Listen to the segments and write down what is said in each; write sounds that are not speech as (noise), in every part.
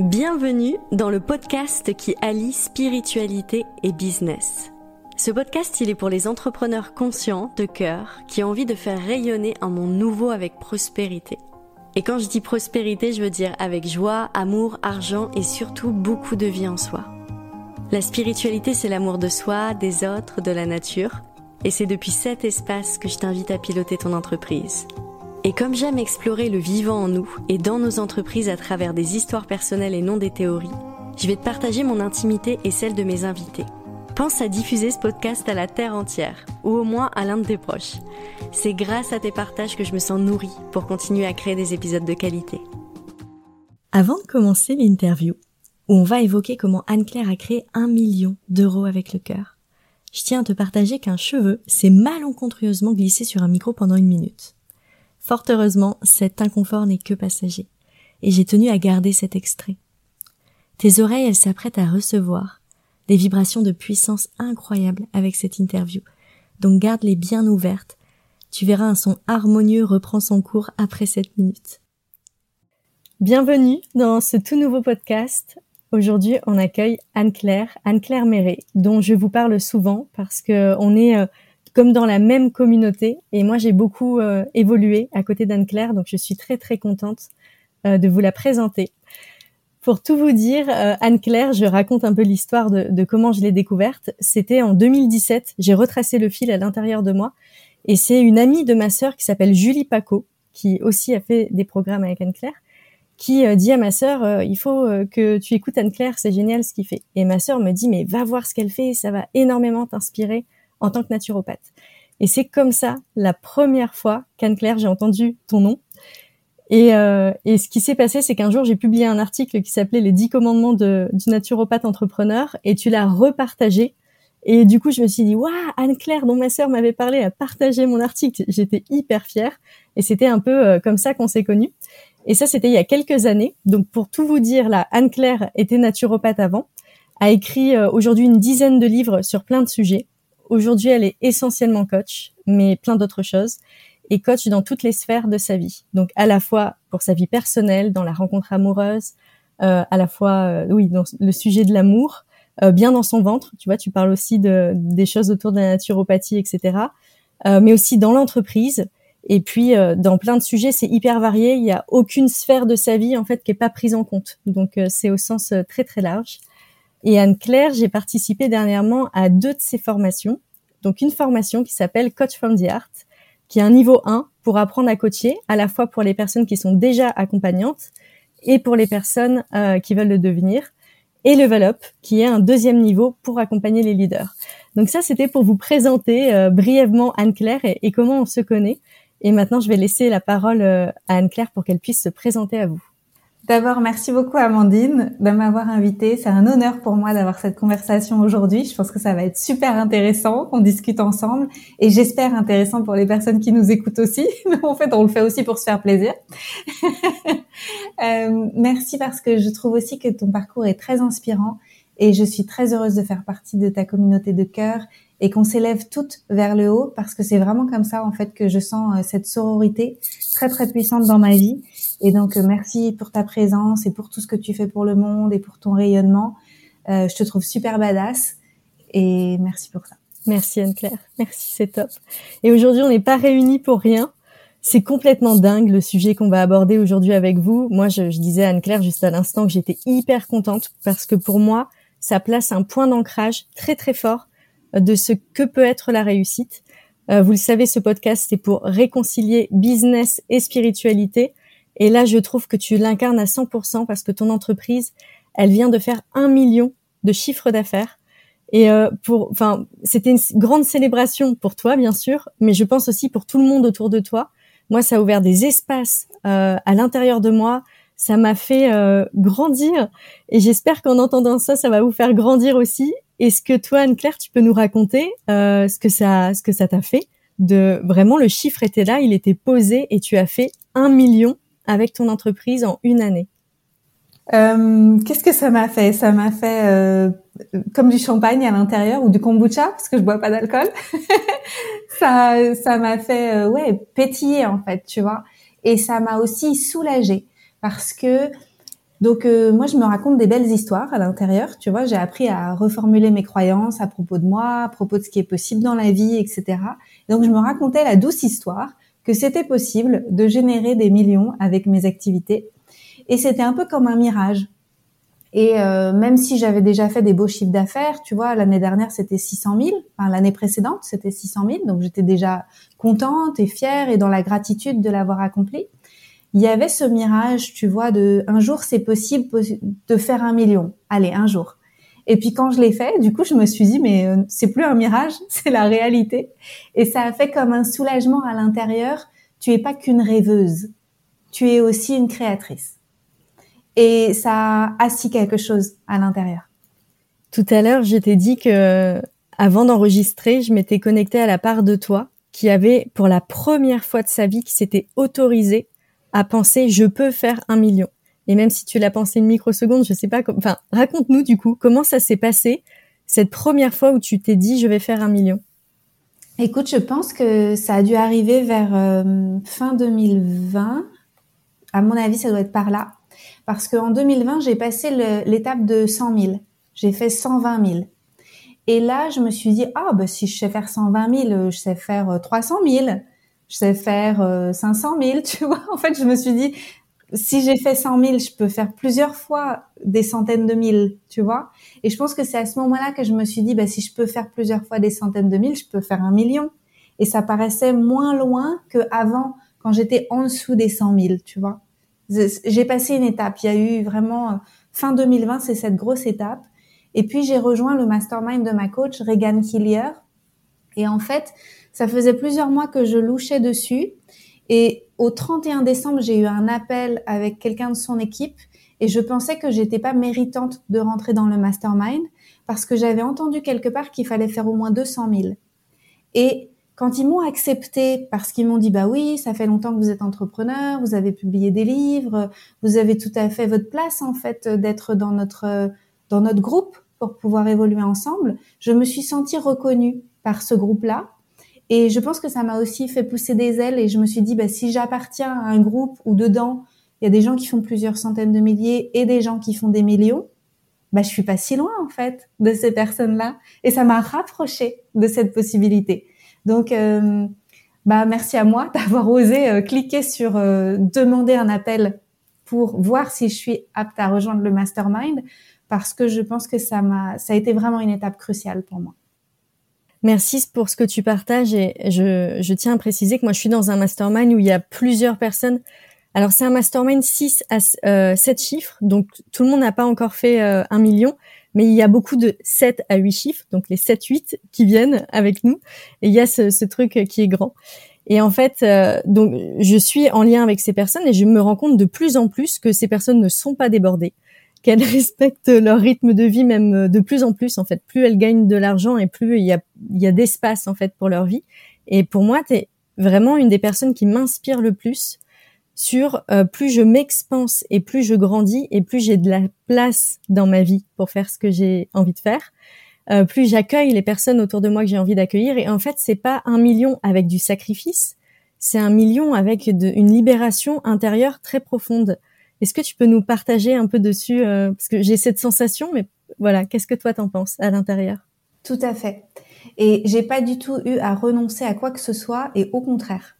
Bienvenue dans le podcast qui allie spiritualité et business. Ce podcast, il est pour les entrepreneurs conscients, de cœur, qui ont envie de faire rayonner un monde nouveau avec prospérité. Et quand je dis prospérité, je veux dire avec joie, amour, argent et surtout beaucoup de vie en soi. La spiritualité, c'est l'amour de soi, des autres, de la nature. Et c'est depuis cet espace que je t'invite à piloter ton entreprise. Et comme j'aime explorer le vivant en nous et dans nos entreprises à travers des histoires personnelles et non des théories, je vais te partager mon intimité et celle de mes invités. Pense à diffuser ce podcast à la terre entière, ou au moins à l'un de tes proches. C'est grâce à tes partages que je me sens nourrie pour continuer à créer des épisodes de qualité. Avant de commencer l'interview, où on va évoquer comment Anne-Claire a créé un million d'euros avec le cœur, je tiens à te partager qu'un cheveu s'est malencontreusement glissé sur un micro pendant une minute. Fort heureusement, cet inconfort n'est que passager, et j'ai tenu à garder cet extrait. Tes oreilles, elles s'apprêtent à recevoir des vibrations de puissance incroyables avec cette interview, donc garde-les bien ouvertes. Tu verras un son harmonieux reprend son cours après cette minute. Bienvenue dans ce tout nouveau podcast. Aujourd'hui, on accueille Anne-Claire, Anne-Claire Méret, dont je vous parle souvent parce que on est euh, comme dans la même communauté. Et moi, j'ai beaucoup euh, évolué à côté d'Anne-Claire, donc je suis très très contente euh, de vous la présenter. Pour tout vous dire, euh, Anne-Claire, je raconte un peu l'histoire de, de, comment je l'ai découverte. C'était en 2017, j'ai retracé le fil à l'intérieur de moi. Et c'est une amie de ma sœur qui s'appelle Julie Paco, qui aussi a fait des programmes avec Anne-Claire, qui dit à ma sœur, il faut que tu écoutes Anne-Claire, c'est génial ce qu'il fait. Et ma sœur me dit, mais va voir ce qu'elle fait, ça va énormément t'inspirer en tant que naturopathe. Et c'est comme ça, la première fois qu'Anne-Claire, j'ai entendu ton nom. Et, euh, et ce qui s'est passé, c'est qu'un jour, j'ai publié un article qui s'appelait Les 10 commandements de, du naturopathe entrepreneur, et tu l'as repartagé. Et du coup, je me suis dit, waouh, Anne-Claire, dont ma sœur m'avait parlé, a partagé mon article. J'étais hyper fière. Et c'était un peu euh, comme ça qu'on s'est connus. Et ça, c'était il y a quelques années. Donc, pour tout vous dire, là, Anne-Claire était naturopathe avant, a écrit euh, aujourd'hui une dizaine de livres sur plein de sujets. Aujourd'hui, elle est essentiellement coach, mais plein d'autres choses, et coach dans toutes les sphères de sa vie. Donc à la fois pour sa vie personnelle, dans la rencontre amoureuse, euh, à la fois, euh, oui, dans le sujet de l'amour, euh, bien dans son ventre. Tu vois, tu parles aussi de des choses autour de la naturopathie, etc. Euh, mais aussi dans l'entreprise. Et puis euh, dans plein de sujets, c'est hyper varié. Il n'y a aucune sphère de sa vie en fait qui est pas prise en compte. Donc c'est au sens très très large. Et Anne-Claire, j'ai participé dernièrement à deux de ses formations. Donc une formation qui s'appelle Coach from the Art, qui est un niveau 1 pour apprendre à coacher, à la fois pour les personnes qui sont déjà accompagnantes et pour les personnes euh, qui veulent le devenir. Et Level Up, qui est un deuxième niveau pour accompagner les leaders. Donc ça, c'était pour vous présenter euh, brièvement Anne-Claire et, comment on se connaît. Et maintenant, je vais laisser la parole euh, à Anne-Claire pour qu'elle puisse se présenter à vous. D'abord, merci beaucoup Amandine de m'avoir invitée. C'est un honneur pour moi d'avoir cette conversation aujourd'hui. Je pense que ça va être super intéressant qu'on discute ensemble et j'espère intéressant pour les personnes qui nous écoutent aussi. (laughs) en fait, on le fait aussi pour se faire plaisir. (laughs) euh, merci parce que je trouve aussi que ton parcours est très inspirant et je suis très heureuse de faire partie de ta communauté de cœur et qu'on s'élève toutes vers le haut parce que c'est vraiment comme ça en fait que je sens euh, cette sororité très très puissante dans ma vie et donc, euh, merci pour ta présence et pour tout ce que tu fais pour le monde et pour ton rayonnement. Euh, je te trouve super badass et merci pour ça. Merci Anne-Claire. Merci, c'est top. Et aujourd'hui, on n'est pas réunis pour rien. C'est complètement dingue le sujet qu'on va aborder aujourd'hui avec vous. Moi, je, je disais Anne-Claire juste à l'instant que j'étais hyper contente parce que pour moi, ça place un point d'ancrage très très fort de ce que peut être la réussite. Euh, vous le savez, ce podcast, c'est pour réconcilier business et spiritualité et là, je trouve que tu l'incarnes à 100% parce que ton entreprise, elle vient de faire un million de chiffre d'affaires. Et euh, pour, enfin, c'était une grande célébration pour toi, bien sûr, mais je pense aussi pour tout le monde autour de toi. Moi, ça a ouvert des espaces euh, à l'intérieur de moi. Ça m'a fait euh, grandir, et j'espère qu'en entendant ça, ça va vous faire grandir aussi. Est-ce que toi, Anne-Claire, tu peux nous raconter euh, ce que ça, ce que ça t'a fait De vraiment, le chiffre était là, il était posé, et tu as fait un million avec ton entreprise en une année euh, Qu'est-ce que ça m'a fait? Ça m'a fait euh, comme du champagne à l'intérieur ou du kombucha parce que je bois pas d'alcool. (laughs) ça, ça m'a fait euh, ouais pétiller en fait, tu vois. Et ça m'a aussi soulagée parce que Donc moi, je me raconte des belles histoires à l'intérieur. Tu vois, j'ai appris à reformuler mes croyances à propos de moi, à propos de ce qui est possible dans la vie, etc. Donc je me racontais la douce histoire que c'était possible de générer des millions avec mes activités. Et c'était un peu comme un mirage. Et euh, même si j'avais déjà fait des beaux chiffres d'affaires, tu vois, l'année dernière c'était 600 000, enfin l'année précédente c'était 600 000, donc j'étais déjà contente et fière et dans la gratitude de l'avoir accompli il y avait ce mirage, tu vois, de un jour c'est possible de faire un million. Allez, un jour. Et puis quand je l'ai fait, du coup, je me suis dit mais euh, c'est plus un mirage, (laughs) c'est la réalité. Et ça a fait comme un soulagement à l'intérieur. Tu es pas qu'une rêveuse, tu es aussi une créatrice. Et ça a assis quelque chose à l'intérieur. Tout à l'heure, je t'ai dit que avant d'enregistrer, je m'étais connectée à la part de toi qui avait pour la première fois de sa vie qui s'était autorisée à penser je peux faire un million. Et même si tu l'as pensé une microseconde, je sais pas. Enfin, raconte-nous du coup comment ça s'est passé cette première fois où tu t'es dit je vais faire un million? Écoute, je pense que ça a dû arriver vers euh, fin 2020. À mon avis, ça doit être par là. Parce qu'en 2020, j'ai passé l'étape de 100 000. J'ai fait 120 000. Et là, je me suis dit, ah, bah, si je sais faire 120 000, je sais faire 300 000 je sais faire 500 euh, 000, (laughs) tu vois. En fait, je me suis dit, si j'ai fait 100 000, je peux faire plusieurs fois des centaines de mille, tu vois. Et je pense que c'est à ce moment-là que je me suis dit, bah, si je peux faire plusieurs fois des centaines de mille, je peux faire un million. Et ça paraissait moins loin que avant, quand j'étais en dessous des 100 000, tu vois. J'ai passé une étape. Il y a eu vraiment euh, fin 2020, c'est cette grosse étape. Et puis j'ai rejoint le mastermind de ma coach Regan Killier. Et en fait, ça faisait plusieurs mois que je louchais dessus. Et au 31 décembre, j'ai eu un appel avec quelqu'un de son équipe et je pensais que j'étais pas méritante de rentrer dans le mastermind parce que j'avais entendu quelque part qu'il fallait faire au moins 200 000. Et quand ils m'ont accepté parce qu'ils m'ont dit bah oui, ça fait longtemps que vous êtes entrepreneur, vous avez publié des livres, vous avez tout à fait votre place en fait d'être dans notre dans notre groupe pour pouvoir évoluer ensemble, je me suis sentie reconnue par ce groupe-là et je pense que ça m'a aussi fait pousser des ailes et je me suis dit, bah, si j'appartiens à un groupe où dedans, il y a des gens qui font plusieurs centaines de milliers et des gens qui font des millions, bah, je suis pas si loin, en fait, de ces personnes-là. Et ça m'a rapproché de cette possibilité. Donc, euh, bah, merci à moi (laughs) d'avoir osé euh, cliquer sur euh, demander un appel pour voir si je suis apte à rejoindre le mastermind parce que je pense que ça m'a, ça a été vraiment une étape cruciale pour moi. Merci pour ce que tu partages et je, je tiens à préciser que moi je suis dans un mastermind où il y a plusieurs personnes. Alors c'est un mastermind 6 à euh, 7 chiffres, donc tout le monde n'a pas encore fait euh, un million, mais il y a beaucoup de 7 à 8 chiffres, donc les 7-8 qui viennent avec nous, et il y a ce, ce truc qui est grand. Et en fait, euh, donc je suis en lien avec ces personnes et je me rends compte de plus en plus que ces personnes ne sont pas débordées qu'elles (laughs) respectent leur rythme de vie même euh, de plus en plus en fait. Plus elles gagnent de l'argent et plus il y a, y a d'espace en fait pour leur vie. Et pour moi, tu es vraiment une des personnes qui m'inspire le plus sur euh, plus je m'expanse et plus je grandis et plus j'ai de la place dans ma vie pour faire ce que j'ai envie de faire. Euh, plus j'accueille les personnes autour de moi que j'ai envie d'accueillir et en fait c'est pas un million avec du sacrifice, c'est un million avec de, une libération intérieure très profonde. Est-ce que tu peux nous partager un peu dessus euh, Parce que j'ai cette sensation, mais voilà, qu'est-ce que toi t'en penses à l'intérieur? Tout à fait. Et j'ai pas du tout eu à renoncer à quoi que ce soit, et au contraire.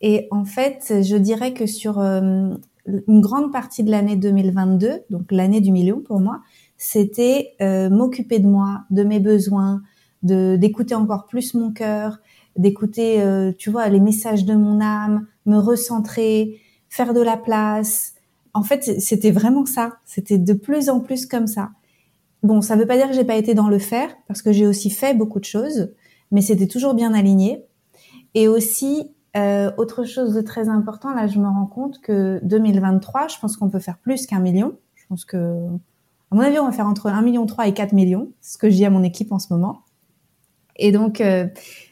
Et en fait, je dirais que sur euh, une grande partie de l'année 2022, donc l'année du million pour moi, c'était euh, m'occuper de moi, de mes besoins, d'écouter encore plus mon cœur, d'écouter, tu vois, les messages de mon âme, me recentrer, faire de la place, en fait, c'était vraiment ça. C'était de plus en plus comme ça. Bon, ça ne veut pas dire que j'ai pas été dans le faire, parce que j'ai aussi fait beaucoup de choses, mais c'était toujours bien aligné. Et aussi, euh, autre chose de très important, là, je me rends compte que 2023, je pense qu'on peut faire plus qu'un million. Je pense que, à mon avis, on va faire entre 1 million 3 et 4 millions. C'est ce que je dis à mon équipe en ce moment. Et donc, euh,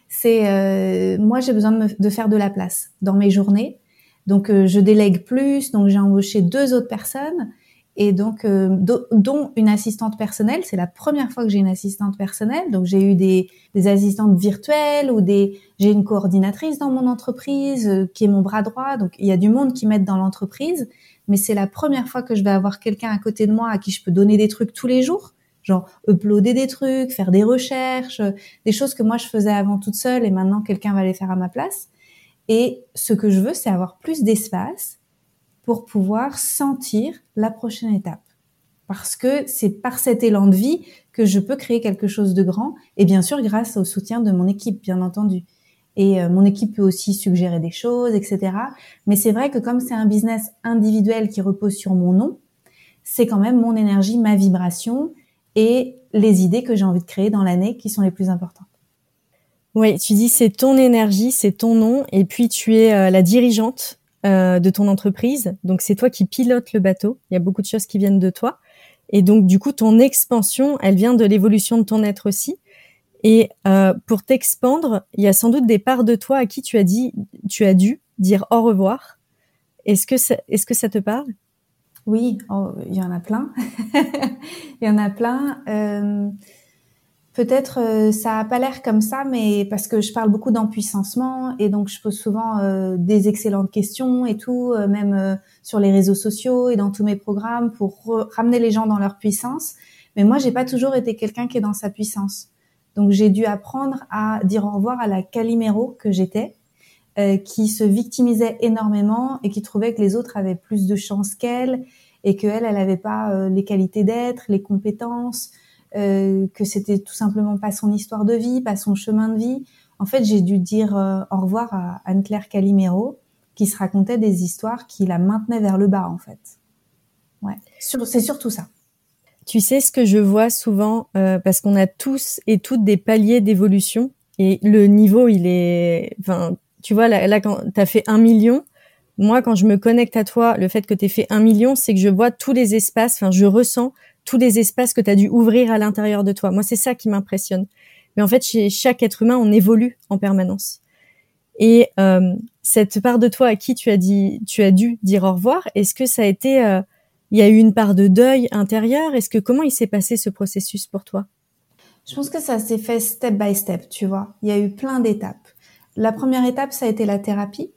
c'est, euh, moi, j'ai besoin de faire de la place dans mes journées donc euh, je délègue plus, donc j'ai embauché deux autres personnes et donc euh, dont une assistante personnelle. C'est la première fois que j'ai une assistante personnelle. Donc j'ai eu des, des, assistantes virtuelles ou des j'ai une coordinatrice dans mon entreprise euh, qui est mon bras droit. Donc il y a du monde qui m'aide dans l'entreprise, mais c'est la première fois que je vais avoir quelqu'un à côté de moi à qui je peux donner des trucs tous les jours. Genre uploader des trucs, faire des recherches, euh, des choses que moi je faisais avant toute seule et maintenant quelqu'un va les faire à ma place. Et ce que je veux, c'est avoir plus d'espace pour pouvoir sentir la prochaine étape. Parce que c'est par cet élan de vie que je peux créer quelque chose de grand et bien sûr grâce au soutien de mon équipe, bien entendu. Et euh, mon équipe peut aussi suggérer des choses, etc. Mais c'est vrai que comme c'est un business individuel qui repose sur mon nom, c'est quand même mon énergie, ma vibration et les idées que j'ai envie de créer dans l'année qui sont les plus importantes. Oui, tu dis c'est ton énergie, c'est ton nom, et puis tu es euh, la dirigeante euh, de ton entreprise. Donc c'est toi qui pilotes le bateau. Il y a beaucoup de choses qui viennent de toi. Et donc du coup, ton expansion, elle vient de l'évolution de ton être aussi. Et euh, pour t'expandre, il y a sans doute des parts de toi à qui tu as dit, tu as dû dire au revoir. Est-ce que ça, est-ce que ça te parle? Oui, oh, il y en a plein. (laughs) il y en a plein. Euh, Peut-être euh, ça a pas l'air comme ça, mais parce que je parle beaucoup d'empuissancement et donc je pose souvent euh, des excellentes questions et tout, euh, même sur les réseaux sociaux et dans tous mes programmes pour ramener les gens dans leur puissance. Mais moi, j'ai pas toujours été quelqu'un qui est dans sa puissance. Donc j'ai dû apprendre à dire au revoir à la Calimero que j'étais, qui se victimisait énormément et qui trouvait que les autres avaient plus de chance qu'elle et qu'elle, elle avait pas les qualités d'être, les compétences euh, que c'était tout simplement pas son histoire de vie, pas son chemin de vie. En fait, j'ai dû dire euh, au revoir à Anne-Claire Calimero, qui se racontait des histoires qui la maintenaient vers le bas, en fait. Ouais, c'est surtout ça. Tu sais ce que je vois souvent, euh, parce qu'on a tous et toutes des paliers d'évolution, et le niveau, il est, enfin, tu vois, là, là quand t'as fait un million, moi, quand je me connecte à toi, le fait que tu fait un million, c'est que je vois tous les espaces, enfin, je ressens tous les espaces que tu as dû ouvrir à l'intérieur de toi. Moi, c'est ça qui m'impressionne. Mais en fait, chez chaque être humain, on évolue en permanence. Et euh, cette part de toi à qui tu as dit, tu as dû dire au revoir, est-ce que ça a été, euh, il y a eu une part de deuil intérieur? Est-ce que comment il s'est passé ce processus pour toi? Je pense que ça s'est fait step by step, tu vois. Il y a eu plein d'étapes. La première étape, ça a été la thérapie.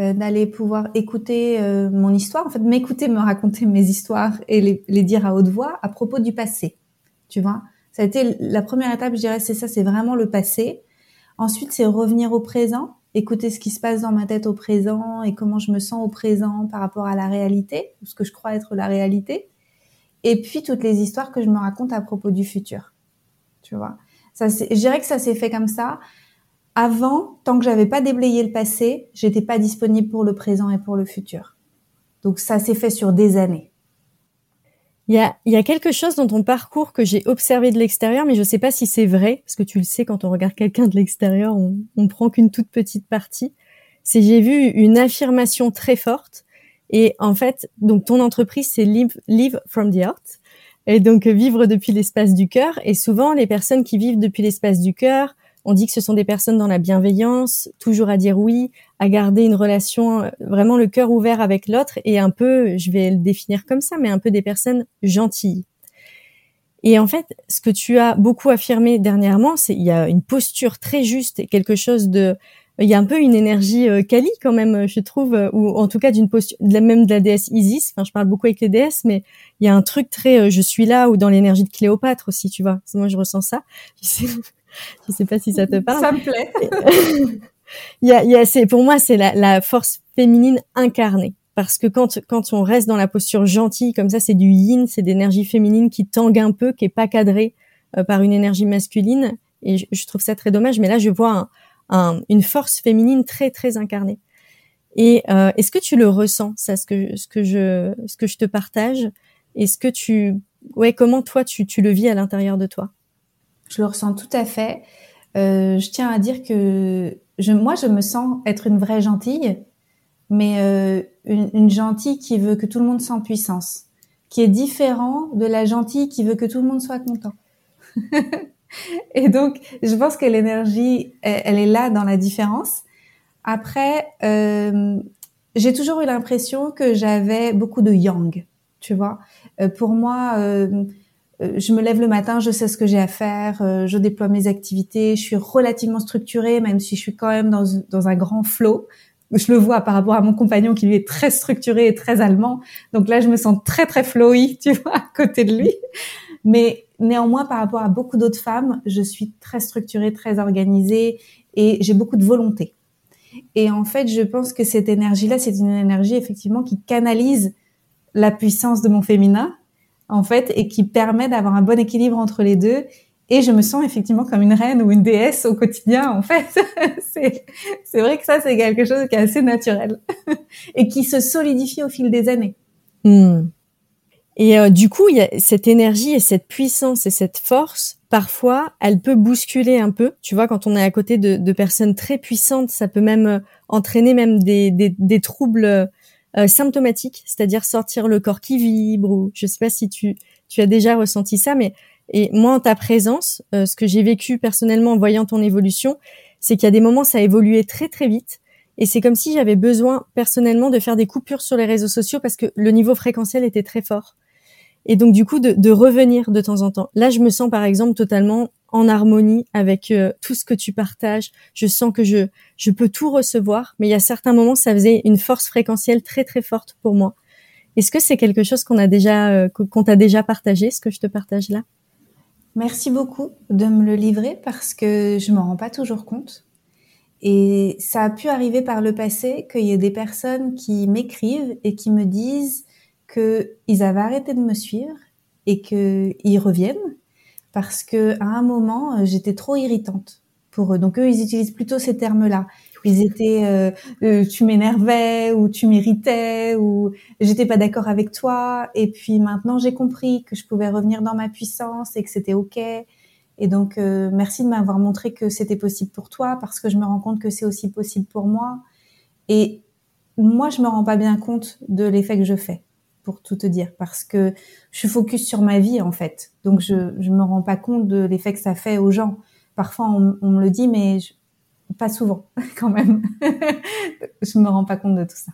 Euh, d'aller pouvoir écouter euh, mon histoire, en fait m'écouter me raconter mes histoires et les, les, dire à haute voix à propos du passé. Tu vois, ça a été la première étape, je dirais, c'est ça, c'est vraiment le passé. Ensuite, c'est revenir au présent, écouter ce qui se passe dans ma tête au présent et comment je me sens au présent par rapport à la réalité, ce que je crois être la réalité. Et puis toutes les histoires que je me raconte à propos du futur. Tu vois, ça, je dirais que ça s'est fait comme ça avant, tant que j'avais pas déblayé le passé, j'étais pas disponible pour le présent et pour le futur. Donc ça s'est fait sur des années. Il y a, il y a quelque chose dans ton parcours que j'ai observé de l'extérieur, mais je sais pas si c'est vrai, parce que tu le sais, quand on regarde quelqu'un de l'extérieur, on, on prend qu'une toute petite partie. C'est j'ai vu une affirmation très forte, et en fait, donc ton entreprise c'est live, live from the heart, et donc vivre depuis l'espace du cœur. Et souvent, les personnes qui vivent depuis l'espace du cœur, on dit que ce sont des personnes dans la bienveillance, toujours à dire oui, à garder une relation euh, vraiment le cœur ouvert avec l'autre et un peu, je vais le définir comme ça, mais un peu des personnes gentilles. Et en fait, ce que tu as beaucoup affirmé dernièrement, c'est il y a une posture très juste et quelque chose de il y a un peu une énergie euh, Kali quand même, je trouve, euh, ou en tout cas d'une posture, de la même de la déesse Isis. Enfin, je parle beaucoup avec les déesses, mais il y a un truc très, je suis là, ou dans l'énergie de Cléopâtre aussi, tu vois. Moi, je ressens ça. (laughs) Je sais pas si ça te parle. Ça me plaît. (laughs) il y a, il y a, c'est, pour moi, c'est la, la, force féminine incarnée. Parce que quand, quand on reste dans la posture gentille, comme ça, c'est du yin, c'est d'énergie féminine qui tangue un peu, qui est pas cadrée euh, par une énergie masculine. Et je, trouve ça très dommage. Mais là, je vois un, un, une force féminine très, très incarnée. Et euh, est-ce que tu le ressens, ça, ce que, ce que je, ce que je te partage? Est-ce que tu, ouais, comment toi, tu, tu le vis à l'intérieur de toi? Je le ressens tout à fait. Euh, je tiens à dire que je, moi, je me sens être une vraie gentille, mais euh, une, une, gentille qui veut que tout le monde soit puissance, qui est différent de la gentille qui veut que tout le monde soit content. (laughs) Et donc, je pense que l'énergie, elle, est là dans la différence. Après, euh, j'ai toujours eu l'impression que j'avais beaucoup de yang. tu vois. pour moi, je me lève le matin, je sais ce que j'ai à faire, je déploie mes activités, je suis relativement structurée, même si je suis quand même dans, dans un grand flot je le vois par rapport à mon compagnon qui lui est très structuré et très allemand. Donc là, je me sens très très flowy, (laughs) tu vois, à côté de lui. Mais néanmoins, par rapport à beaucoup d'autres femmes, je suis très structurée, très organisée et j'ai beaucoup de volonté. Et en fait, je pense que cette énergie-là, c'est une énergie effectivement qui canalise la puissance de mon féminin, en fait, et qui permet d'avoir un bon équilibre entre les deux et je me sens effectivement comme une reine ou une déesse au quotidien en fait. (laughs) c'est vrai que ça c'est quelque chose qui est assez naturel (laughs) et qui se solidifie au fil des années. Hmm. Et euh, du coup, il y a cette énergie et cette puissance et cette force. Parfois, elle peut bousculer un peu. Tu vois, quand on est à côté de, de personnes très puissantes, ça peut même euh, entraîner même des, des, des troubles euh, symptomatiques, c'est-à-dire sortir le corps qui vibre. Ou je sais pas si tu tu as déjà ressenti ça, mais et moi, en ta présence, euh, ce que j'ai vécu personnellement en voyant ton évolution, c'est qu'il y a des moments, ça a évolué très très vite. Et c'est comme si j'avais besoin personnellement de faire des coupures sur les réseaux sociaux parce que le niveau fréquentiel était très fort. Et donc du coup, de, de revenir de temps en temps. Là, je me sens par exemple totalement en harmonie avec euh, tout ce que tu partages. Je sens que je, je peux tout recevoir, mais il y a certains moments, ça faisait une force fréquentielle très très forte pour moi. Est-ce que c'est quelque chose qu'on a déjà, euh, qu'on t'a déjà partagé, ce que je te partage là? Merci beaucoup de me le livrer parce que je m'en rends pas toujours compte. Et ça a pu arriver par le passé qu'il y ait des personnes qui m'écrivent et qui me disent qu'ils avaient arrêté de me suivre et qu'ils reviennent parce que à un moment j'étais trop irritante pour eux. Donc eux ils utilisent plutôt ces termes-là. Ils étaient euh, euh, tu m'énervais ou tu m'irritais ou j'étais pas d'accord avec toi. Et puis maintenant j'ai compris que je pouvais revenir dans ma puissance et que c'était ok. Et donc euh, merci de m'avoir montré que c'était possible pour toi parce que je me rends compte que c'est aussi possible pour moi. Et moi je me rends pas bien compte de l'effet que je fais pour tout te dire parce que je suis focus sur ma vie en fait donc je je me rends pas compte de l'effet que ça fait aux gens parfois on, me le dit mais pas souvent (laughs) quand même. (laughs) je me rends pas compte de tout ça.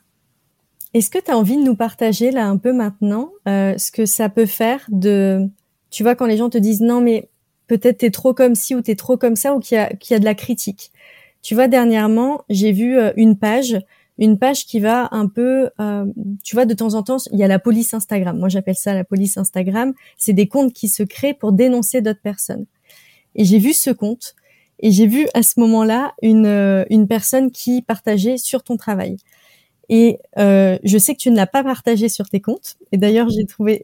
Est-ce que tu as envie de nous partager là un peu maintenant euh, ce que ça peut faire de, tu vois, quand les gens te disent non mais peut-être t'es trop comme ci ou t'es trop comme ça ou qu'il y a, qu'il y a de la critique. Tu vois, dernièrement, j'ai vu euh, une page, une page qui va un peu, euh, tu vois, de temps en temps, il y a la police Instagram. Moi, j'appelle ça la police Instagram. C'est des comptes qui se créent pour dénoncer d'autres personnes. Et j'ai vu ce compte et j'ai vu à ce moment-là une, euh, une personne qui partageait sur ton travail. Et euh, je sais que tu ne l'as pas partagé sur tes comptes. Et d'ailleurs, j'ai trouvé,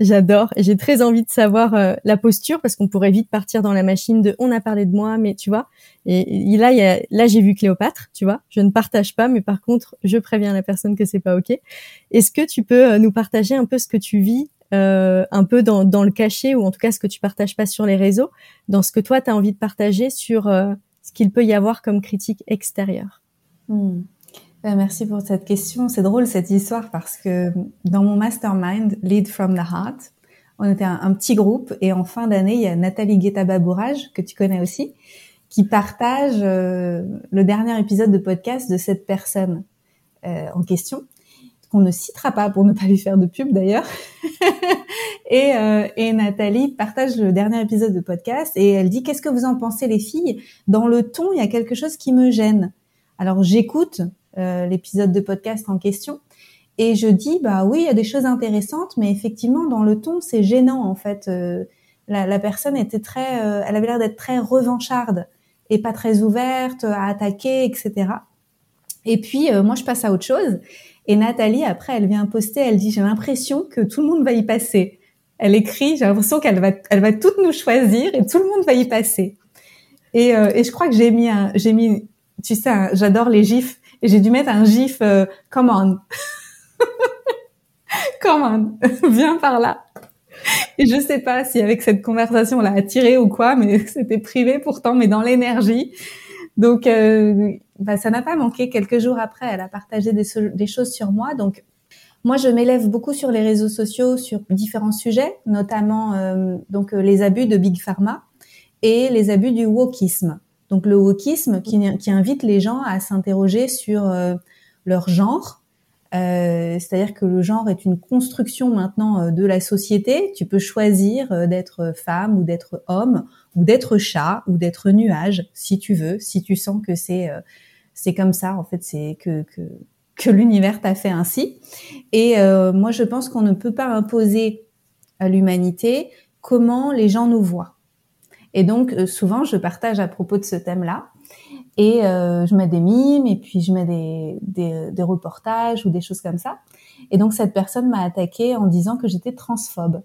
j'adore, et j'ai très envie de savoir euh, la posture parce qu'on pourrait vite partir dans la machine de on a parlé de moi, mais tu vois. Et, là, il y a, là, j'ai vu Cléopâtre, tu vois. Je ne partage pas, mais par contre, je préviens la personne que c'est pas ok. Est-ce que tu peux euh, nous partager un peu ce que tu vis euh, un peu dans, dans, le cachet ou en tout cas ce que tu partages pas sur les réseaux, dans ce que toi tu as envie de partager sur euh, ce qu'il peut y avoir comme critique extérieure? Hmm. Euh, merci pour cette question. C'est drôle cette histoire parce que dans mon mastermind Lead from the Heart, on était un, petit groupe et en fin d'année, il y a Nathalie Guetta-Babourage, que tu connais aussi, qui partage le dernier épisode de podcast de cette personne en question qu'on ne citera pas pour ne pas lui faire de pub d'ailleurs. (laughs) et, euh, Nathalie partage le dernier épisode de podcast et elle dit qu'est-ce que vous en pensez les filles? Dans le ton, il y a quelque chose qui me gêne. Alors j'écoute euh, l'épisode de podcast en question et je dis bah oui, il y a des choses intéressantes, mais effectivement dans le ton c'est gênant en fait. Euh, la, personne était très, euh, elle avait l'air d'être très revancharde et pas très ouverte à attaquer, etc. Et puis moi je passe à autre chose et Nathalie, après, elle vient poster, elle dit, j'ai l'impression que tout le monde va y passer. Elle écrit, j'ai l'impression qu'elle va, elle va toutes nous choisir et tout le monde va y passer. Et, euh, et je crois que j'ai mis un, j'ai mis, tu sais, j'adore les gifs, et j'ai dû mettre un gif, euh, come on. (laughs) come on, (laughs) viens par là. Et je sais pas si avec cette conversation on l'a attiré ou quoi, mais (laughs) c'était privé pourtant, mais dans l'énergie. Donc, euh, bah, ça n'a pas manqué. Quelques jours après, elle a partagé des, choses sur moi. Donc, moi, je m'élève beaucoup sur les réseaux sociaux sur différents sujets, notamment euh, donc euh, les abus de big pharma et les abus du wokisme. Donc, le wokisme qui, invite les gens à s'interroger sur leur genre, Euh, c'est-à-dire que le genre est une construction maintenant euh, de la société. Tu peux choisir euh, d'être femme ou d'être homme ou d'être chat ou d'être nuage si tu veux, si tu sens que c'est c'est comme ça. En fait, c'est que que, que l'univers t'a fait ainsi. Et moi, je pense qu'on ne peut pas imposer à l'humanité comment les gens nous voient. Et donc, souvent, je partage à propos de ce thème-là et euh, je mets des mimes et puis je mets des, des, reportages ou des choses comme ça. Et donc cette personne m'a attaqué en disant que j'étais transphobe.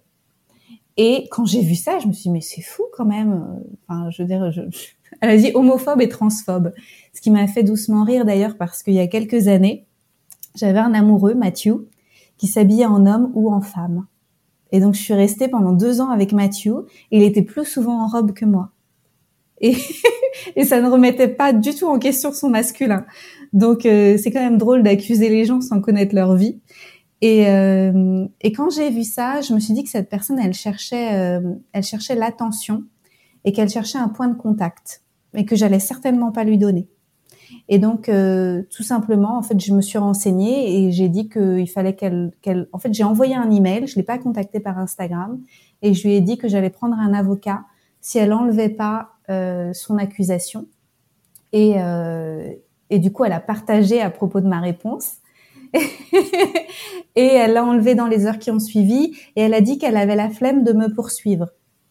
Et quand j'ai vu ça, je me suis dit mais c'est fou quand même. Enfin, je veux (laughs) elle a dit homophobe et transphobe, ce qui m'a fait doucement rire d'ailleurs parce qu'il y a quelques années, j'avais un amoureux, Matthew, qui s'habillait en homme ou en femme. Et donc je suis restée pendant deux ans avec Matthew. Et il était plus souvent en robe que moi. (laughs) Et ça ne remettait pas du tout en question son masculin. Donc euh, c'est quand même drôle d'accuser les gens sans connaître leur vie. Et, euh, quand j'ai vu ça, je me suis dit que cette personne, elle cherchait, euh, elle cherchait l'attention et qu'elle cherchait un point de contact, mais que j'allais certainement pas lui donner. Et donc, tout simplement, en fait, je me suis renseignée et j'ai dit qu'il fallait qu'elle, qu'elle, en fait, j'ai envoyé un email, je l'ai pas contactée par Instagram, et je lui ai dit que j'allais prendre un avocat si elle enlevait pas euh, son accusation. Et, euh, et du coup, elle a partagé à propos de ma réponse. (laughs) et elle l'a enlevé dans les heures qui ont suivi. Et elle a dit qu'elle avait la flemme de me poursuivre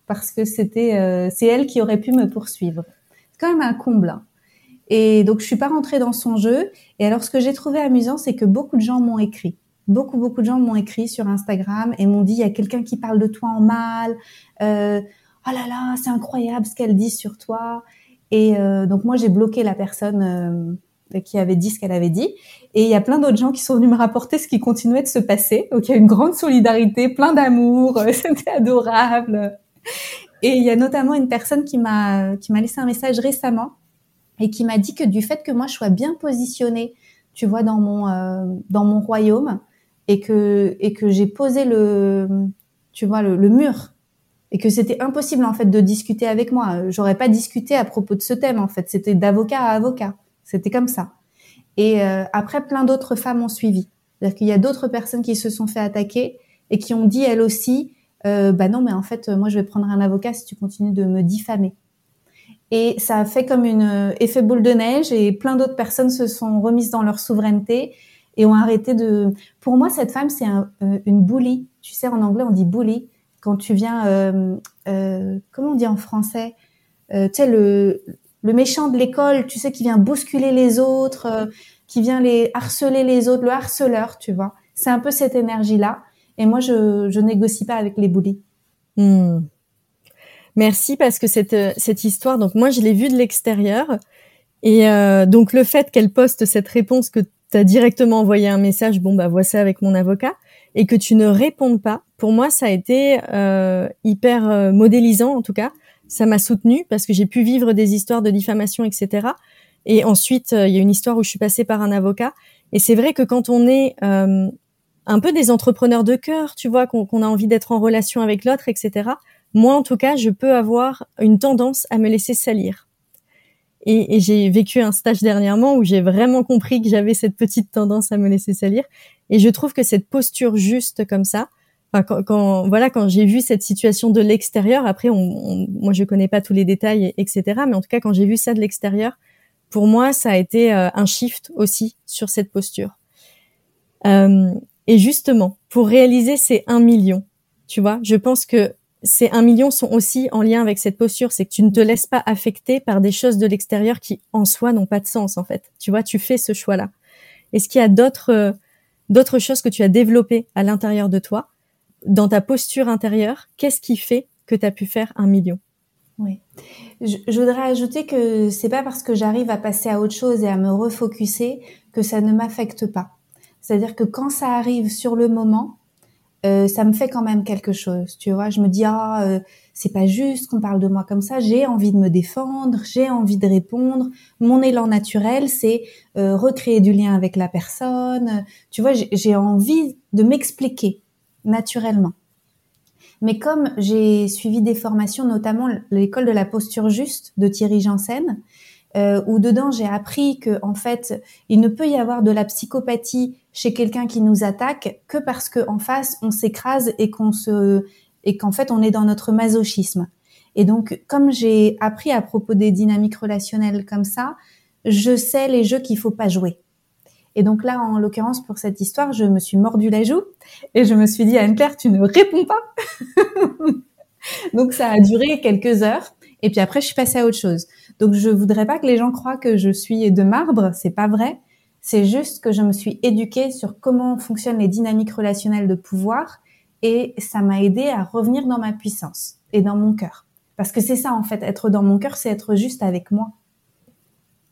parce que c'était euh, c'est elle qui aurait pu me poursuivre. C'est quand même un comble. Hein. Et donc je suis pas rentrée dans son jeu. Et alors ce que j'ai trouvé amusant, c'est que beaucoup de gens m'ont écrit. Beaucoup beaucoup de gens m'ont écrit sur Instagram et m'ont dit il y a quelqu'un qui parle de toi en mal. Euh, oh là là, c'est incroyable ce qu'elle dit sur toi. Et euh, donc moi j'ai bloqué la personne euh, qui avait dit ce qu'elle avait dit. Et il y a plein d'autres gens qui sont venus me rapporter ce qui continuait de se passer. Donc il y a une grande solidarité, plein d'amour, (laughs) c'était adorable. Et il y a notamment une personne qui m'a qui m'a laissé un message récemment et qui m'a dit que du fait que moi je sois bien positionnée, tu vois, dans mon euh, royaume et que j'ai posé le tu vois le, le mur et que c'était impossible en fait de discuter avec moi. J'aurais pas discuté à propos de ce thème en fait. C'était d'avocat à avocat. C'était comme ça. Et euh, après, plein d'autres femmes ont suivi. C'est-à-dire qu'il y a d'autres personnes qui se sont fait attaquer et qui ont dit elles aussi, euh, bah non, mais en fait, moi, je vais prendre un avocat si tu continues de me diffamer. Et ça a fait comme une euh, effet boule de neige et plein d'autres personnes se sont remises dans leur souveraineté et ont arrêté de. Pour moi, cette femme, c'est un, euh, une bully. Tu sais, en anglais, on dit bully quand tu viens, euh, euh, comment on dit en français, euh, tu sais le, le méchant de l'école, tu sais qui vient bousculer les autres, euh, qui vient les harceler les autres, le harceleur, tu vois. C'est un peu cette énergie-là. Et moi, je je négocie pas avec les bullies. Hmm. Merci parce que cette cette histoire, donc moi je l'ai vue de l'extérieur et euh, donc le fait qu'elle poste cette réponse que tu as directement envoyé un message, bon bah vois ça avec mon avocat et que tu ne répondes pas, pour moi, ça a été euh, hyper euh, modélisant en tout cas. Ça m'a soutenu parce que j'ai pu vivre des histoires de diffamation, etc. Et ensuite, euh, il y a une histoire où je suis passée par un avocat. Et c'est vrai que quand on est euh, un peu des entrepreneurs de cœur, tu vois, qu'on a envie d'être en relation avec l'autre, etc. Moi, en tout cas, je peux avoir une tendance à me laisser salir. Et, et j'ai vécu un stage dernièrement où j'ai vraiment compris que j'avais cette petite tendance à me laisser salir. Et je trouve que cette posture juste comme ça, enfin, quand, quand, voilà, quand j'ai vu cette situation de l'extérieur, après, on, on, moi je connais pas tous les détails, etc. Mais en tout cas, quand j'ai vu ça de l'extérieur, pour moi, ça a été euh, un shift aussi sur cette posture. Euh, et justement, pour réaliser ces un million, tu vois, je pense que ces un million sont aussi en lien avec cette posture, c'est que tu ne te laisses pas affecter par des choses de l'extérieur qui en soi n'ont pas de sens en fait. Tu vois, tu fais ce choix-là. Est-ce qu'il y a d'autres euh, d'autres choses que tu as développées à l'intérieur de toi, dans ta posture intérieure, qu'est-ce qui fait que tu as pu faire un million? Oui. Je, je, voudrais ajouter que c'est pas parce que j'arrive à passer à autre chose et à me refocuser que ça ne m'affecte pas. C'est-à-dire que quand ça arrive sur le moment, euh, ça me fait quand même quelque chose, tu vois. Je me dis ah, euh, c'est pas juste qu'on parle de moi comme ça. J'ai envie de me défendre, j'ai envie de répondre. Mon élan naturel, c'est euh, recréer du lien avec la personne. Tu vois, j'ai envie de m'expliquer naturellement. Mais comme j'ai suivi des formations, notamment l'école de la posture juste de Thierry Janssen, euh, où dedans j'ai appris que en fait il ne peut y avoir de la psychopathie chez quelqu'un qui nous attaque que parce que en face on s'écrase et qu'on se et qu'en fait on est dans notre masochisme. Et donc comme j'ai appris à propos des dynamiques relationnelles comme ça, je sais les jeux qu'il faut pas jouer. Et donc là, en l'occurrence, pour cette histoire, je me suis mordu la joue et je me suis dit, Anne-Claire, tu ne réponds pas. (laughs) donc ça a duré quelques heures. Et puis après, je suis passée à autre chose. Donc je voudrais pas que les gens croient que je suis de marbre. C'est pas vrai. C'est juste que je me suis éduquée sur comment fonctionnent les dynamiques relationnelles de pouvoir et ça m'a aidé à revenir dans ma puissance et dans mon cœur. Parce que c'est ça en fait, être dans mon cœur, c'est être juste avec moi.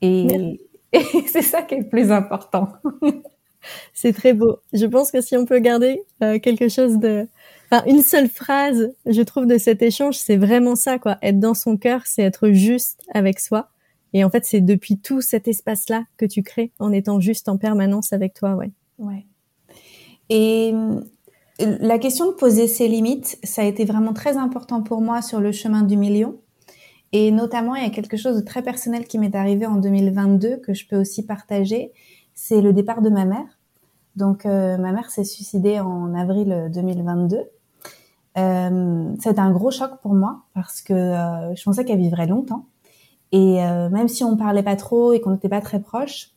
Et, (laughs) et c'est ça qui est le plus important. (laughs) c'est très beau. Je pense que si on peut garder euh, quelque chose de, enfin une seule phrase, je trouve de cet échange, c'est vraiment ça quoi. Être dans son cœur, c'est être juste avec soi. Et en fait, c'est depuis tout cet espace-là que tu crées en étant juste en permanence avec toi, ouais. Ouais. Et euh, la question de poser ses limites, ça a été vraiment très important pour moi sur le chemin du million. Et notamment, il y a quelque chose de très personnel qui m'est arrivé en 2022 que je peux aussi partager. C'est le départ de ma mère. Donc, euh, ma mère s'est suicidée en avril 2022. Euh, C'était un gros choc pour moi parce que euh, je pensais qu'elle vivrait longtemps. Et euh, même si on parlait pas trop et qu'on n'était pas très proches,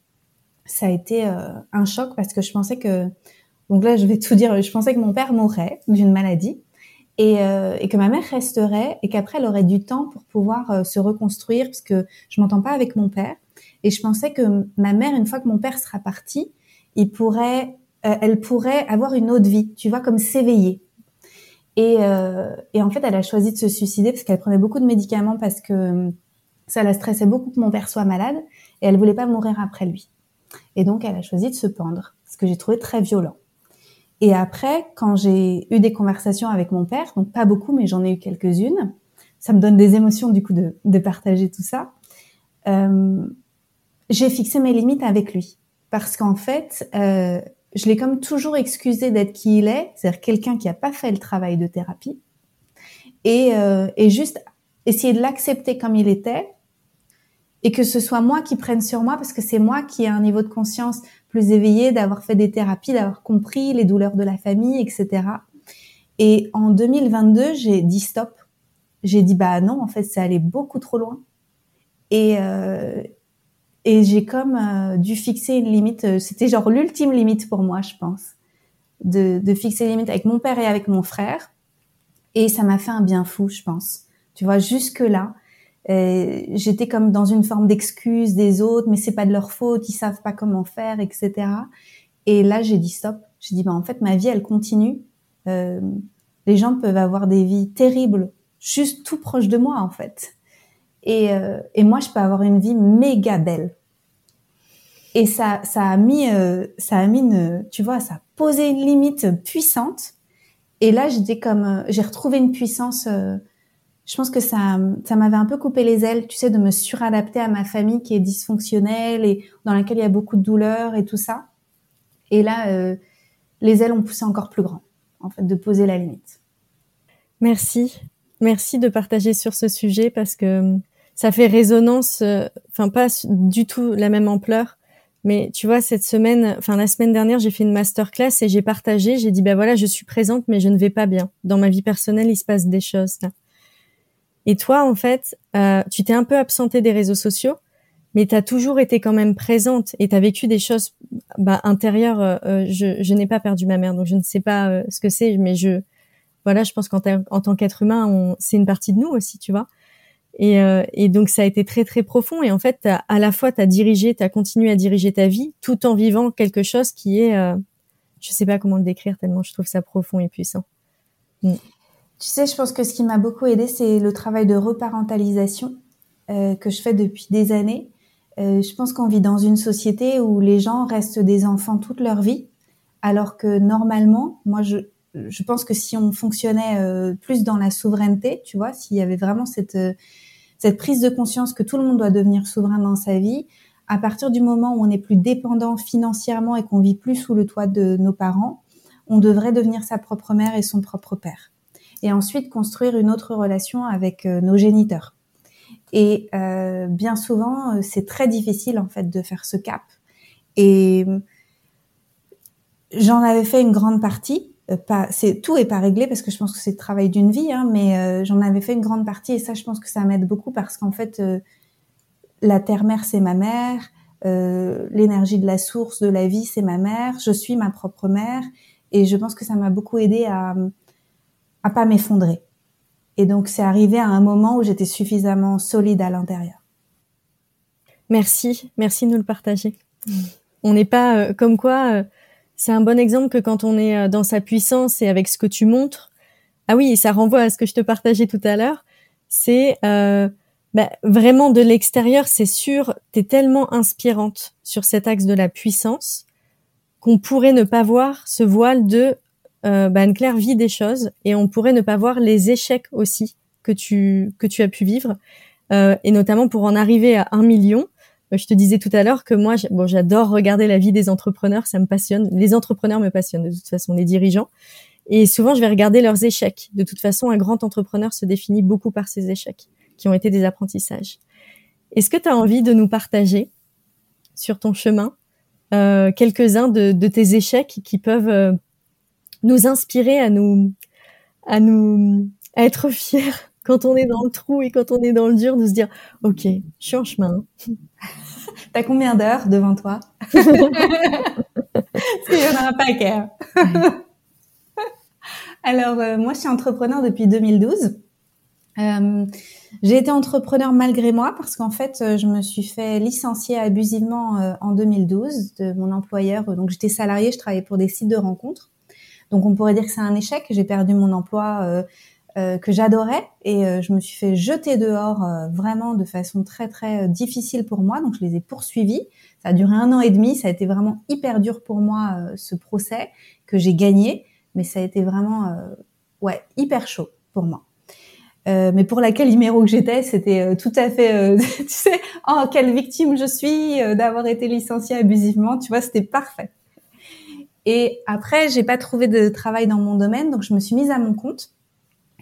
ça a été euh, un choc parce que je pensais que, donc là je vais tout dire, je pensais que mon père mourrait d'une maladie et, euh, et, que ma mère resterait et qu'après elle aurait du temps pour pouvoir euh, se reconstruire parce que je m'entends pas avec mon père et je pensais que ma mère une fois que mon père sera parti il pourrait elle pourrait avoir une autre vie tu vois comme s'éveiller et, euh, et en fait elle a choisi de se suicider parce qu'elle prenait beaucoup de médicaments parce que ça la stressait beaucoup que mon père soit malade et elle voulait pas mourir après lui et donc elle a choisi de se pendre ce que j'ai trouvé très violent et après, quand j'ai eu des conversations avec mon père, donc pas beaucoup, mais j'en ai eu quelques-unes, ça me donne des émotions du coup de, de partager tout ça. Euh, j'ai fixé mes limites avec lui parce qu'en fait, euh, je l'ai comme toujours excusé d'être qui il est, c'est-à-dire quelqu'un qui n'a pas fait le travail de thérapie, et, euh, et juste essayer de l'accepter comme il était, et que ce soit moi qui prenne sur moi parce que c'est moi qui ai un niveau de conscience plus éveillé, d'avoir fait des thérapies, d'avoir compris les douleurs de la famille, etc. Et en 2022, j'ai dit stop. J'ai dit bah non, en fait, ça allait beaucoup trop loin. Et euh, et j'ai comme euh, dû fixer une limite. C'était genre l'ultime limite pour moi, je pense, de, de fixer une limite avec mon père et avec mon frère. Et ça m'a fait un bien fou, je pense. Tu vois, jusque là, euh, j'étais comme dans une forme d'excuse des autres, mais c'est pas de leur faute, ils savent pas comment faire, etc. Et là, j'ai dit stop. J'ai dit, bah, en fait, ma vie, elle continue. Euh, les gens peuvent avoir des vies terribles, juste tout proche de moi, en fait. Et, euh, et moi, je peux avoir une vie méga belle. Et ça, ça a mis, euh, ça a mis une, tu vois, ça posé une limite puissante. Et là, j'étais comme, euh, j'ai retrouvé une puissance je pense que ça, ça m'avait un peu coupé les ailes, tu sais, de me suradapter à ma famille qui est dysfonctionnelle et dans laquelle il y a beaucoup de douleurs et tout ça. Et là, les ailes ont poussé encore plus grand, en fait, de poser la limite. Merci, merci de partager sur ce sujet parce que ça fait résonance, euh, enfin pas du tout la même ampleur, mais tu vois cette semaine, enfin la semaine dernière, j'ai fait une masterclass et j'ai partagé, j'ai dit ben voilà, je suis présente mais je ne vais pas bien. Dans ma vie personnelle, il se passe des choses là. Et toi, en fait, euh, tu t'es un peu absentée des réseaux sociaux, mais tu as toujours été quand même présente et tu as vécu des choses bah, intérieures. Euh, euh, je, je n'ai pas perdu ma mère, donc je ne sais pas euh, ce que c'est, mais je, voilà, je pense qu'en en tant qu'être humain, c'est une partie de nous aussi, tu vois. Et, euh, et, donc ça a été très très profond. Et en fait, à la fois, tu as dirigé, tu as continué à diriger ta vie, tout en vivant quelque chose qui est, euh, je sais pas comment le décrire tellement je trouve ça profond et puissant. Mm. Tu sais, je pense que ce qui m'a beaucoup aidé, c'est le travail de reparentalisation euh, que je fais depuis des années. Euh, je pense qu'on vit dans une société où les gens restent des enfants toute leur vie, alors que normalement, moi, je, je pense que si on fonctionnait euh, plus dans la souveraineté, tu vois, s'il y avait vraiment cette, euh, cette prise de conscience que tout le monde doit devenir souverain dans sa vie, à partir du moment où on n'est plus dépendant financièrement et qu'on vit plus sous le toit de nos parents, on devrait devenir sa propre mère et son propre père et ensuite construire une autre relation avec euh, nos géniteurs. Et euh, bien souvent, c'est très difficile en fait de faire ce cap. Et j'en avais fait une grande partie. Pas, c'est tout est pas réglé parce que je pense que c'est le travail d'une vie, hein, mais j'en avais fait une grande partie et ça, je pense que ça m'aide beaucoup parce qu'en fait, la terre-mère, c'est ma mère. Euh, l'énergie de la source de la vie, c'est ma mère. Je suis ma propre mère. Et je pense que ça m'a beaucoup aidé à, à pas m'effondrer. Et donc, c'est arrivé à un moment où j'étais suffisamment solide à l'intérieur. Merci. Merci de nous le partager. On n'est pas euh, comme quoi, euh, c'est un bon exemple que quand on est dans sa puissance et avec ce que tu montres, ah oui, ça renvoie à ce que je te partageais tout à l'heure, c'est bah, vraiment de l'extérieur, c'est sûr, tu es tellement inspirante sur cet axe de la puissance qu'on pourrait ne pas voir ce voile de euh, bah, vit des choses et on pourrait ne pas voir les échecs aussi que tu que tu as pu vivre euh, et notamment pour en arriver à un million. Euh, je te disais tout à l'heure que moi, bon, j'adore regarder la vie des entrepreneurs, ça me passionne. Les entrepreneurs me passionnent de toute façon, les dirigeants. Et souvent, je vais regarder leurs échecs. De toute façon, un grand entrepreneur se définit beaucoup par ses échecs qui ont été des apprentissages. Est-ce que tu as envie de nous partager sur ton chemin euh, quelques-uns de, tes échecs qui peuvent euh, nous inspirer à nous à nous à être fiers? Quand on est dans le trou et quand on est dans le dur de se dire ok je suis en chemin (laughs) t'as combien d'heures devant toi? Parce qu'il y en a un paquet alors euh, moi je suis entrepreneur depuis 2012 euh, j'ai été entrepreneur malgré moi parce qu'en fait, euh, je me suis fait licencier abusivement euh, en 2012 de mon employeur. Donc, j'étais salariée, je travaillais pour des sites de rencontres. Donc, on pourrait dire que c'est un échec. J'ai perdu mon emploi euh, que j'adorais et je me suis fait jeter dehors vraiment de façon très très difficile pour moi. Donc, je les ai poursuivis. Ça a duré un an et demi. Ça a été vraiment hyper dur pour moi ce procès que j'ai gagné, mais ça a été vraiment ouais hyper chaud pour moi. Euh, mais pour laquelle numéro que j'étais, c'était euh, tout à fait, euh, (laughs) tu sais, oh quelle victime je suis d'avoir été licenciée abusivement, tu vois, c'était parfait. Et après, j'ai pas trouvé de travail dans mon domaine, donc je me suis mise à mon compte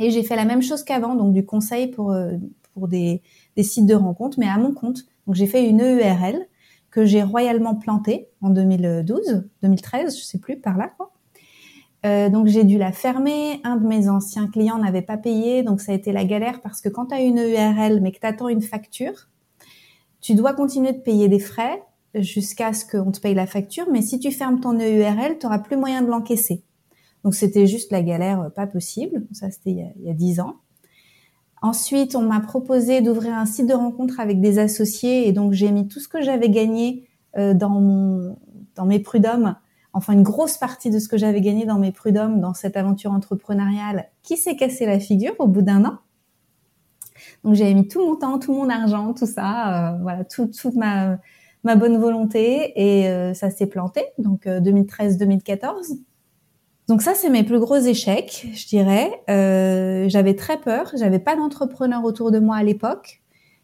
et j'ai fait la même chose qu'avant, donc du conseil pour pour des, sites de rencontres, mais à mon compte. Donc j'ai fait une EURL que j'ai royalement plantée en 2012, 2013, je sais plus par là quoi. Euh, donc j'ai dû la fermer. Un de mes anciens clients n'avait pas payé, donc ça a été la galère parce que quand tu as une URL mais que tu attends une facture, tu dois continuer de payer des frais jusqu'à ce qu'on te paye la facture. Mais si tu fermes ton URL, tu n'auras plus moyen de l'encaisser. Donc c'était juste la galère, euh, pas possible. Ça c'était il y a dix ans. Ensuite, on m'a proposé d'ouvrir un site de rencontre avec des associés et donc j'ai mis tout ce que j'avais gagné euh, dans mes prud'hommes enfin une grosse partie de ce que j'avais gagné dans mes prud'hommes dans cette aventure entrepreneuriale qui s'est cassé la figure au bout d'un an. Donc j'avais mis tout mon temps, tout mon argent, tout ça, euh, voilà, toute ma, ma bonne volonté et euh, ça s'est planté. Donc 2013-2014. Euh, donc ça, c'est mes plus gros échecs, je dirais. j'avais très peur, j'avais pas d'entrepreneur autour de moi à l'époque.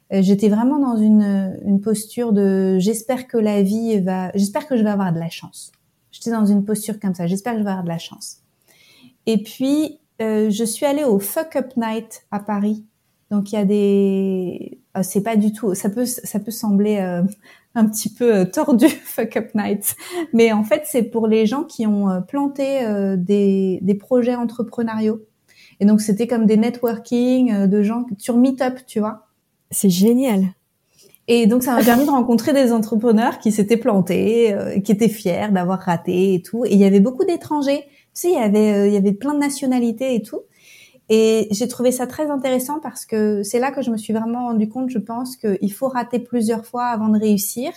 J'étais vraiment dans une, une posture de j'espère que la vie va, j'espère que je vais avoir de la chance. J'étais dans une posture comme ça. J'espère que je vais avoir de la chance. Et puis, euh, je suis allée au Fuck Up Night à Paris. Donc, il y a des... Euh, c'est pas du tout... Ça peut, ça peut sembler euh, un petit peu tordu, (laughs) Fuck Up Night. Mais en fait, c'est pour les gens qui ont planté des, des projets entrepreneuriaux. Et donc, c'était comme des networking de gens sur Meetup, tu vois. C'est génial. Et donc, ça m'a permis de rencontrer des entrepreneurs qui s'étaient plantés, euh, qui étaient fiers d'avoir raté et tout. Et il y avait beaucoup d'étrangers. Tu sais, il y avait, euh, il y avait plein de nationalités et tout. Et j'ai trouvé ça très intéressant parce que c'est là que je me suis vraiment rendu compte, je pense, qu'il faut rater plusieurs fois avant de réussir.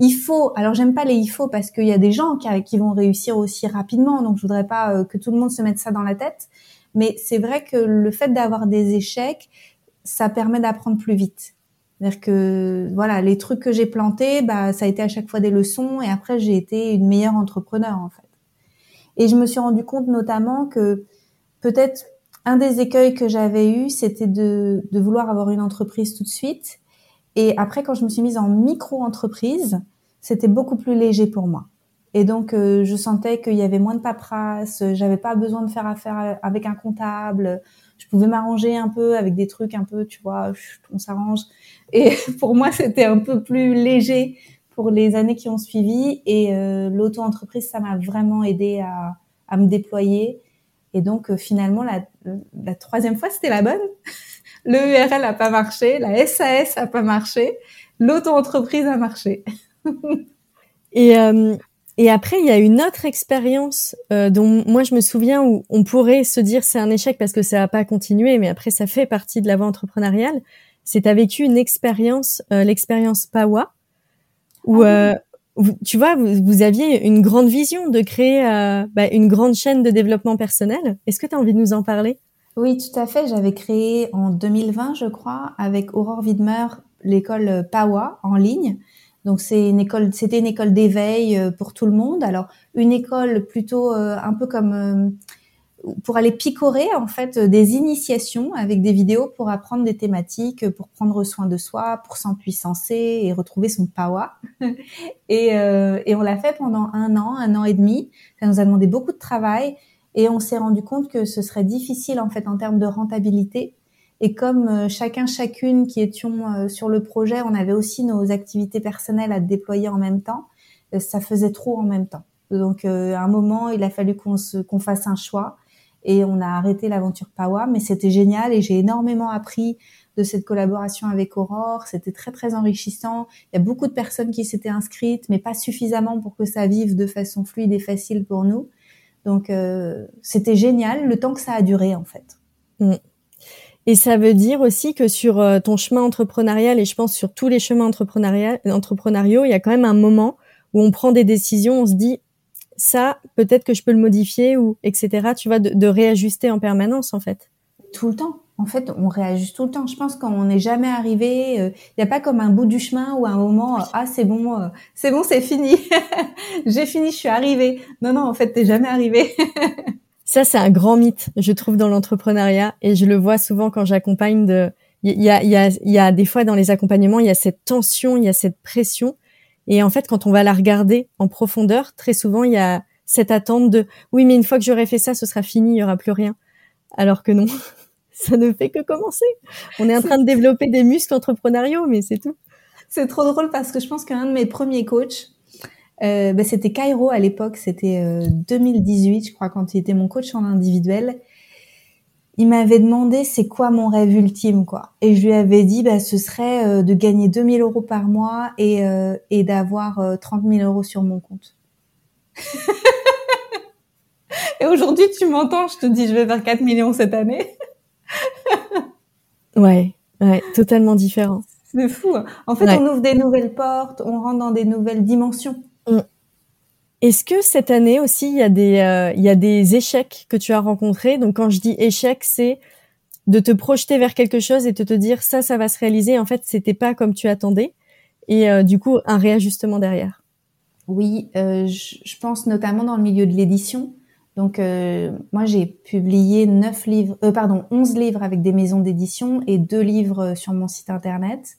Il faut, alors j'aime pas les il faut parce qu'il y a des gens qui, qui, vont réussir aussi rapidement, donc je voudrais pas euh, que tout le monde se mette ça dans la tête. Mais c'est vrai que le fait d'avoir des échecs, ça permet d'apprendre plus vite. C'est-à-dire que voilà, les trucs que j'ai plantés, bah ça a été à chaque fois des leçons et après j'ai été une meilleure entrepreneur en fait. Et je me suis rendu compte notamment que peut-être un des écueils que j'avais eu, c'était de, de vouloir avoir une entreprise tout de suite. Et après, quand je me suis mise en micro-entreprise, c'était beaucoup plus léger pour moi. Et donc, je sentais qu'il y avait moins de paperasse, j'avais pas besoin de faire affaire avec un comptable, je pouvais m'arranger un peu avec des trucs un peu, tu vois, on s'arrange. Et (laughs) pour moi, c'était un peu plus léger pour les années qui ont suivi. Et euh, l'auto-entreprise, ça m'a vraiment aidé à, à, me déployer. Et donc, euh, finalement, la, la, troisième fois, c'était la bonne. Le URL a pas marché, la SAS a pas marché, l'auto-entreprise a marché. (laughs) et, euh, et après, il y a une autre expérience euh, dont moi je me souviens où on pourrait se dire c'est un échec parce que ça n'a pas continué, mais après ça fait partie de la voie entrepreneuriale. C'est tu as vécu une expérience, euh, l'expérience Pawa, où ah euh, tu vois vous, aviez une grande vision de créer bah, une grande chaîne de développement personnel. Est-ce que tu as envie de nous en parler? Oui, tout à fait. J'avais créé en 2020, je crois, avec Aurore Widmer l'école Pawa en ligne. Donc c'est une école, c'était une école d'éveil euh, pour tout le monde. Alors une école plutôt euh, un peu comme euh, pour aller picorer en fait des initiations avec des vidéos pour apprendre des thématiques, pour prendre soin de soi, pour s'empuissancer et retrouver son power. (laughs) et, et on l'a fait pendant un an, un an et demi. Ça nous a demandé beaucoup de travail et on s'est rendu compte que ce serait difficile en fait en termes de rentabilité et comme euh, chacun, chacune qui étions euh, sur le projet, on avait aussi nos activités personnelles à déployer en même temps, euh, ça faisait trop en même temps. Donc à un moment, il a fallu qu'on qu'on fasse un choix et on a arrêté l'aventure Pawa, mais c'était génial et j'ai énormément appris de cette collaboration avec Aurore. C'était très très enrichissant. Il y a beaucoup de personnes qui s'étaient inscrites, mais pas suffisamment pour que ça vive de façon fluide et facile pour nous. Donc c'était génial le temps que ça a duré en fait. Mm. Et ça veut dire aussi que sur euh, ton chemin entrepreneurial, et je pense sur tous les chemins entrepreneuriaux, il y a quand même un moment où on prend des décisions, on se dit ça, peut-être que je peux le modifier ou etc. Tu vois, de, réajuster en permanence en fait. Tout le temps. En fait, on réajuste tout le temps. Je pense qu'on n'est jamais arrivé. Euh, il n'y a pas comme un bout du chemin ou un moment. ah, c'est bon, euh, c'est bon, c'est fini. (laughs) J'ai fini, je suis arrivée. Non, non, en fait, t'es jamais arrivé. (laughs) Ça, c'est un grand mythe, je trouve, dans l'entrepreneuriat, et je le vois souvent quand j'accompagne. De, il y a, il y a, il y a des fois dans les accompagnements, il y a cette tension, il y a cette pression, et en fait, quand on va la regarder en profondeur, très souvent, il y a cette attente de oui, mais une fois que j'aurai fait ça, ce sera fini, il y aura plus rien. Alors que non, (laughs) ça ne fait que commencer. On est en train de développer des muscles entrepreneuriaux, mais c'est tout. C'est trop drôle parce que je pense qu'un de mes premiers coachs, euh, bah, c'était Cairo à l'époque, c'était 2018, euh, je crois, quand il était mon coach en individuel. Il m'avait demandé c'est quoi mon rêve ultime, quoi. Et je lui avais dit, bah, ce serait euh, de gagner 2000 euros par mois et, et d'avoir 30 000 euros sur mon compte. (laughs) et aujourd'hui, tu m'entends, je te dis, je vais faire 4 millions cette année. (laughs) ouais, ouais, totalement différent. C'est fou. Hein. En fait, on ouvre des nouvelles portes, on rentre dans des nouvelles dimensions. Mm. Est-ce que cette année aussi, il y, a des, euh, il y a des échecs que tu as rencontrés? Donc quand je dis échec, c'est de te projeter vers quelque chose et de te dire ça, ça va se réaliser. En fait, c'était pas comme tu attendais. Et euh, du coup, un réajustement derrière. Oui, euh, je, pense notamment dans le milieu de l'édition. Donc moi, j'ai publié neuf livres, pardon, onze livres avec des maisons d'édition et deux livres sur mon site internet.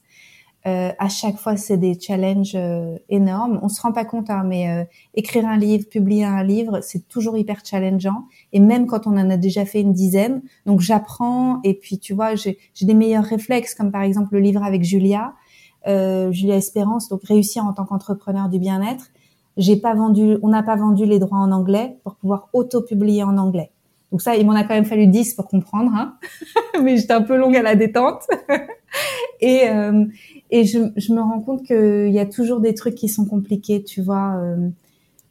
Euh, à chaque fois, c'est des challenges euh, énormes. On se rend pas compte, hein, mais euh, écrire un livre, publier un livre, c'est toujours hyper challengeant. Et même quand on en a déjà fait une dizaine, donc j'apprends. Et puis, tu vois, j'ai des meilleurs réflexes, comme par exemple le livre avec Julia, Julia Espérance, donc réussir en tant qu'entrepreneur du bien-être. J'ai pas vendu, on n'a pas vendu les droits en anglais pour pouvoir auto-publier en anglais. Donc ça, il m'en a quand même fallu 10 pour comprendre, hein (laughs) mais j'étais un peu longue à la détente. (laughs) et, et je, me rends compte qu'il y a toujours des trucs qui sont compliqués, tu vois. Euh,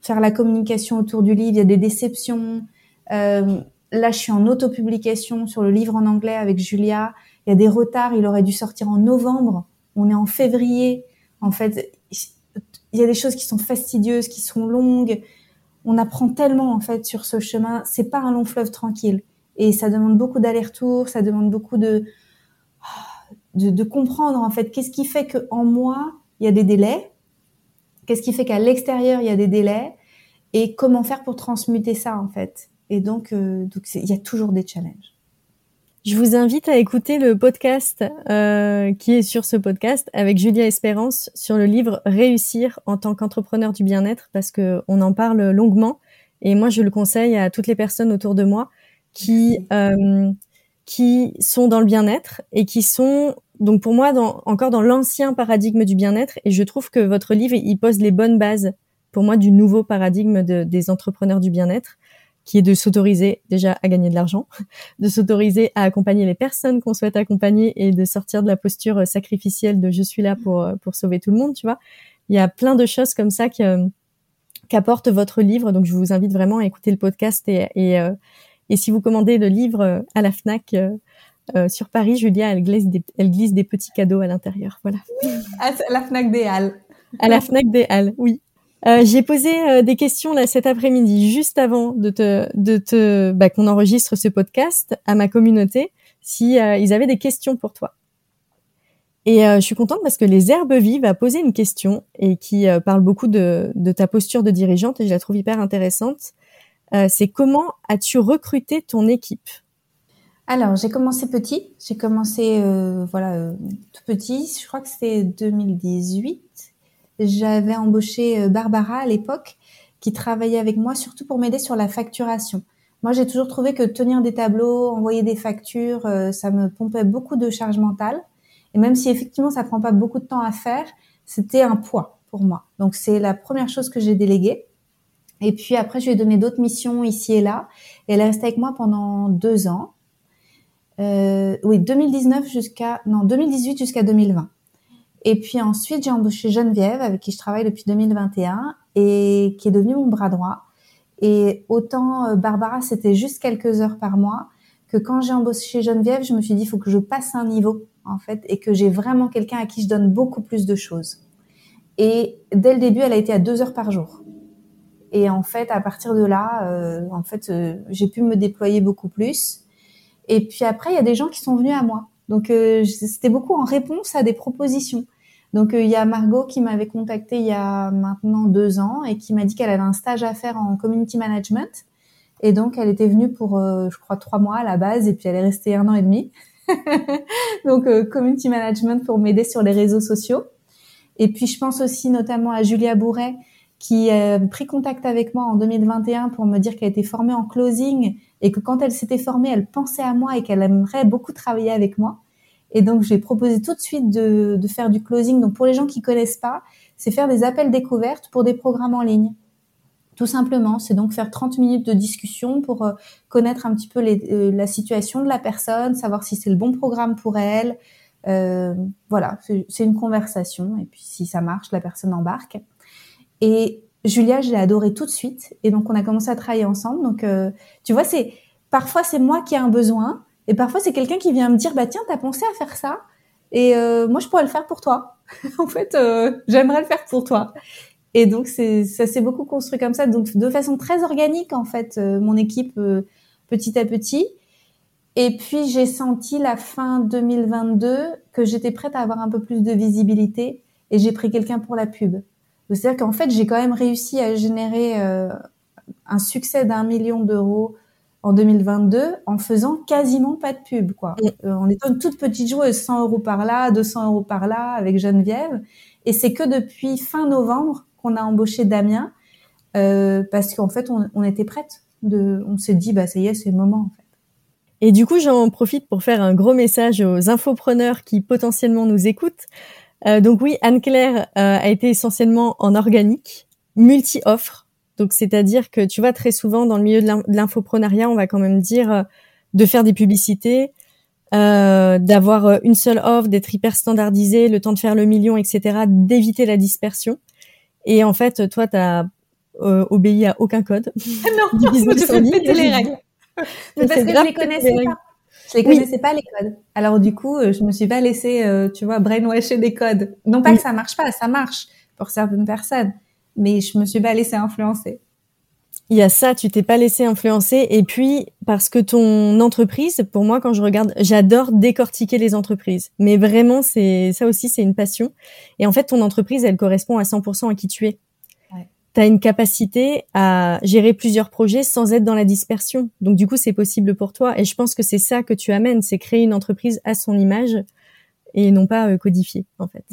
faire la communication autour du livre, il y a des déceptions. Euh, là, je suis en autopublication sur le livre en anglais avec Julia. Il y a des retards, il aurait dû sortir en novembre. On est en février. En fait, il y a des choses qui sont fastidieuses, qui sont longues. On apprend tellement en fait sur ce chemin. C'est pas un long fleuve tranquille. Et ça demande beaucoup d'allers-retours, ça demande beaucoup de, de, comprendre en fait qu'est-ce qui fait que en moi il y a des délais, qu'est-ce qui fait qu'à l'extérieur il y a des délais et comment faire pour transmuter ça en fait. Et donc, euh, donc il y a toujours des challenges. je vous invite à écouter le podcast euh, qui est sur ce podcast avec Julia Espérance sur le livre Réussir en tant qu'entrepreneur du bien-être parce que on en parle longuement et moi je le conseille à toutes les personnes autour de moi qui euh, qui sont dans le bien-être et qui sont donc pour moi encore dans l'ancien paradigme du bien-être et je trouve que votre livre il pose les bonnes bases pour moi du nouveau paradigme de, des entrepreneurs du bien-être qui est de s'autoriser déjà à gagner de l'argent, (laughs) de s'autoriser à accompagner les personnes qu'on souhaite accompagner et de sortir de la posture sacrificielle de je suis là pour pour sauver tout le monde, tu vois. Il y a plein de choses comme ça qu'apporte votre livre, donc je vous invite vraiment à écouter le podcast et et, euh, et si vous commandez le livre à la Fnac euh, euh, sur Paris, Julia, elle glisse des, elle glisse des petits cadeaux à l'intérieur, voilà. (laughs) À la Fnac des Halles. À la Fnac des Halles, oui. Euh, j'ai posé euh, des questions là cet après-midi, juste avant de te, de te, bah, qu'on enregistre ce podcast à ma communauté, si euh, ils avaient des questions pour toi. Et je suis contente parce que les Herbes Vives a posé une question et qui parle beaucoup de, de, ta posture de dirigeante et je la trouve hyper intéressante. C'est comment as-tu recruté ton équipe? Alors, j'ai commencé petit. J'ai commencé, voilà, tout petit. Je crois que c'était 2018 j'avais embauché euh, Barbara à l'époque qui travaillait avec moi surtout pour m'aider sur la facturation. Moi, j'ai toujours trouvé que tenir des tableaux, envoyer des factures, euh, ça me pompait beaucoup de charge mentale. Et même si effectivement ça prend pas beaucoup de temps à faire, c'était un poids pour moi. Donc c'est la première chose que j'ai déléguée. Et puis après, je lui ai donné d'autres missions ici et là. Et elle est restée avec moi pendant deux ans. Euh, oui, 2019 jusqu'à non 2018 jusqu'à 2020. Et puis ensuite, j'ai embauché Geneviève, avec qui je travaille depuis 2021 et qui est devenue mon bras droit. Et autant euh, Barbara, c'était juste quelques heures par mois, que quand j'ai embauché Geneviève, je me suis dit, il faut que je passe un niveau, en fait, et que j'ai vraiment quelqu'un à qui je donne beaucoup plus de choses. Et dès le début, elle a été à deux heures par jour. Et en fait, à partir de là, euh, en fait, euh, j'ai pu me déployer beaucoup plus. Et puis après, il y a des gens qui sont venus à moi. Donc, c'était beaucoup en réponse à des propositions. Donc euh, il y a Margot qui m'avait contacté il y a maintenant deux ans et qui m'a dit qu'elle avait un stage à faire en community management. Et donc elle était venue pour, euh, je crois, trois mois à la base et puis elle est restée un an et demi. (laughs) donc euh, community management pour m'aider sur les réseaux sociaux. Et puis je pense aussi notamment à Julia Bourret qui a pris contact avec moi en 2021 pour me dire qu'elle était formée en closing et que quand elle s'était formée, elle pensait à moi et qu'elle aimerait beaucoup travailler avec moi. Et donc, j'ai proposé tout de suite de, faire du closing. Donc, pour les gens qui connaissent pas, c'est faire des appels découvertes pour des programmes en ligne. Tout simplement, c'est donc faire 30 minutes de discussion pour euh, connaître un petit peu euh, la situation de la personne, savoir si c'est le bon programme pour elle. Euh, voilà, c'est une conversation. Et puis, si ça marche, la personne embarque. Et Julia, je l'ai adorée tout de suite. Et donc, on a commencé à travailler ensemble. Donc, euh, tu vois, c'est parfois c'est moi qui ai un besoin et parfois, c'est quelqu'un qui vient me dire, bah tiens, t'as pensé à faire ça Et euh, moi, je pourrais le faire pour toi. (laughs) en fait, euh, j'aimerais le faire pour toi. Et donc, c'est, ça s'est beaucoup construit comme ça, donc de façon très organique, en fait, euh, mon équipe, petit à petit. Et puis, j'ai senti la fin 2022 que j'étais prête à avoir un peu plus de visibilité et j'ai pris quelqu'un pour la pub. C'est-à-dire qu'en fait, j'ai quand même réussi à générer un succès d'un million d'euros en 2022 en faisant quasiment pas de pub, quoi. Euh, on est une toute petite joueuse, 100 euros par là, 200 euros par là, avec Geneviève. Et c'est que depuis fin novembre qu'on a embauché Damien, euh, parce qu'en fait, on, était prête. De, on s'est dit, bah ça y est, c'est le moment, en fait. Et du coup, j'en profite pour faire un gros message aux infopreneurs qui potentiellement nous écoutent. Euh, donc oui, Anne-Claire a été essentiellement en organique, multi-offre. Donc, c'est-à-dire que, tu vois, très souvent, dans le milieu de l'infoprenariat, on va quand même dire euh, de faire des publicités, euh, d'avoir euh, une seule offre, d'être hyper standardisé, le temps de faire le million, etc., d'éviter la dispersion. Et en fait, toi, tu as euh, obéi à aucun code. non, du business (laughs) je péter les règles. parce que je les connaissais pas. Je les connaissais pas les codes. Alors du coup, je me suis pas laissé, tu vois, brainwasher des codes. Non pas que ça marche pas, ça marche pour certaines personnes mais je me suis pas laissée influencer. Il y a ça, tu t'es pas laissé influencer. Et puis, parce que ton entreprise, pour moi, quand je regarde, j'adore décortiquer les entreprises. Mais vraiment, c'est, ça aussi, c'est une passion. Et en fait, ton entreprise, elle correspond à 100% à qui tu es. Tu as une capacité à gérer plusieurs projets sans être dans la dispersion. Donc du coup, c'est possible pour toi. Et je pense que c'est ça que tu amènes, c'est créer une entreprise à son image et non pas euh, codifier, en fait.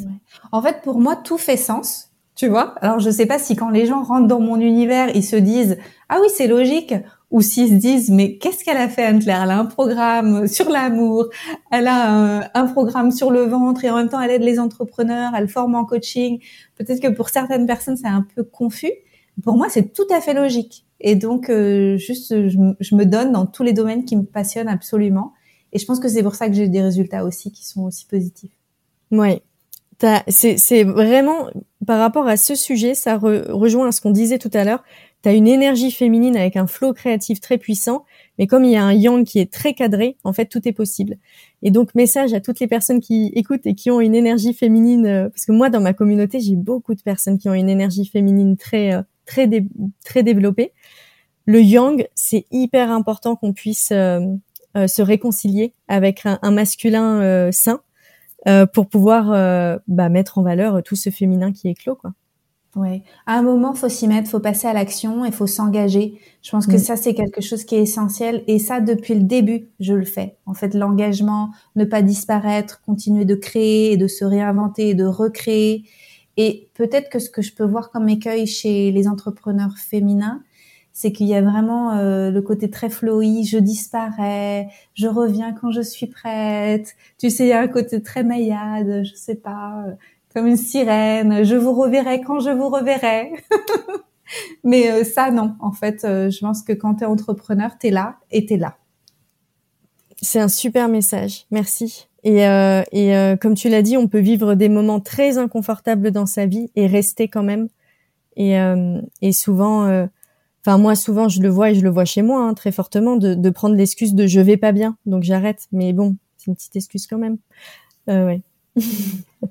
En fait, pour moi, tout fait sens. Tu vois Alors, je sais pas si quand les gens rentrent dans mon univers, ils se disent ah oui, c'est logique, ou s'ils se disent mais qu'est-ce qu'elle a fait Anne-Claire? Elle a un programme sur l'amour, elle a un, programme sur le ventre et en même temps elle aide les entrepreneurs, elle forme en coaching. Peut-être que pour certaines personnes c'est un peu confus. Pour moi c'est tout à fait logique. Et donc euh, juste je, me donne dans tous les domaines qui me passionnent absolument. Et je pense que c'est pour ça que j'ai des résultats aussi qui sont aussi positifs. Oui, c'est vraiment par rapport à ce sujet, ça rejoint à ce qu'on disait tout à l'heure tu as une énergie féminine avec un flot créatif très puissant, mais comme il y a un yang qui est très cadré, en fait, tout est possible. Et donc, message à toutes les personnes qui écoutent et qui ont une énergie féminine, euh, parce que moi, dans ma communauté, j'ai beaucoup de personnes qui ont une énergie féminine très, euh, très, très développée. Le yang, c'est hyper important qu'on puisse euh, se réconcilier avec un, masculin sain pour pouvoir bah, mettre en valeur tout ce féminin qui est clos, quoi. Oui. À un moment, faut s'y mettre, faut passer à l'action et faut s'engager. Je pense que mm. ça, c'est quelque chose qui est essentiel. Et ça, depuis le début, je le fais. En fait, l'engagement, ne pas disparaître, continuer de créer et de se réinventer et de recréer. Et peut-être que ce que je peux voir comme écueil chez les entrepreneurs féminins, c'est qu'il y a vraiment euh, le côté très flowy, je disparais, je reviens quand je suis prête. Tu sais, il y a un côté très maillade, je sais pas, comme une sirène. Je vous reverrai quand je vous reverrai. (laughs) Mais euh, ça, non. En fait, euh, je pense que quand tu es entrepreneur, tu es là et tu es là. C'est un super message. Merci. Et, euh, et comme tu l'as dit, on peut vivre des moments très inconfortables dans sa vie et rester quand même. Et, et souvent, enfin moi souvent je le vois et je le vois chez moi hein, très fortement de, de prendre l'excuse de je vais pas bien, donc j'arrête. Mais bon, c'est une petite excuse quand même. ouais. (laughs)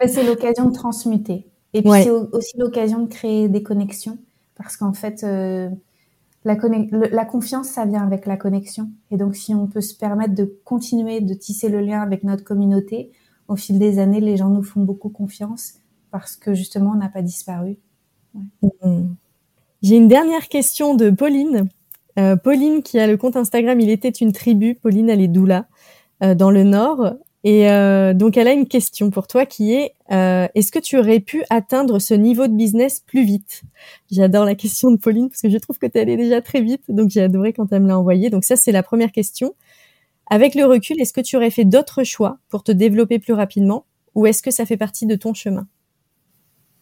c'est l'occasion de transmuter. Et puis c'est aussi l'occasion de créer des connexions. Parce qu'en fait, euh, la, la, confiance, ça vient avec la connexion. Et donc si on peut se permettre de continuer de tisser le lien avec notre communauté, au fil des années, les gens nous font beaucoup confiance parce que justement, on n'a pas disparu. Mm. J'ai une dernière question de Pauline. Euh, Pauline qui a le compte Instagram Il était une tribu. Pauline, elle est doula euh, dans le Nord. Et euh, donc, elle a une question pour toi qui est euh, est-ce que tu aurais pu atteindre ce niveau de business plus vite? J'adore la question de Pauline parce que je trouve que tu allée déjà très vite. Donc, j'ai adoré quand elle me l'a envoyé. Donc, ça, c'est la première question. Avec le recul, est-ce que tu aurais fait d'autres choix pour te développer plus rapidement ou est-ce que ça fait partie de ton chemin?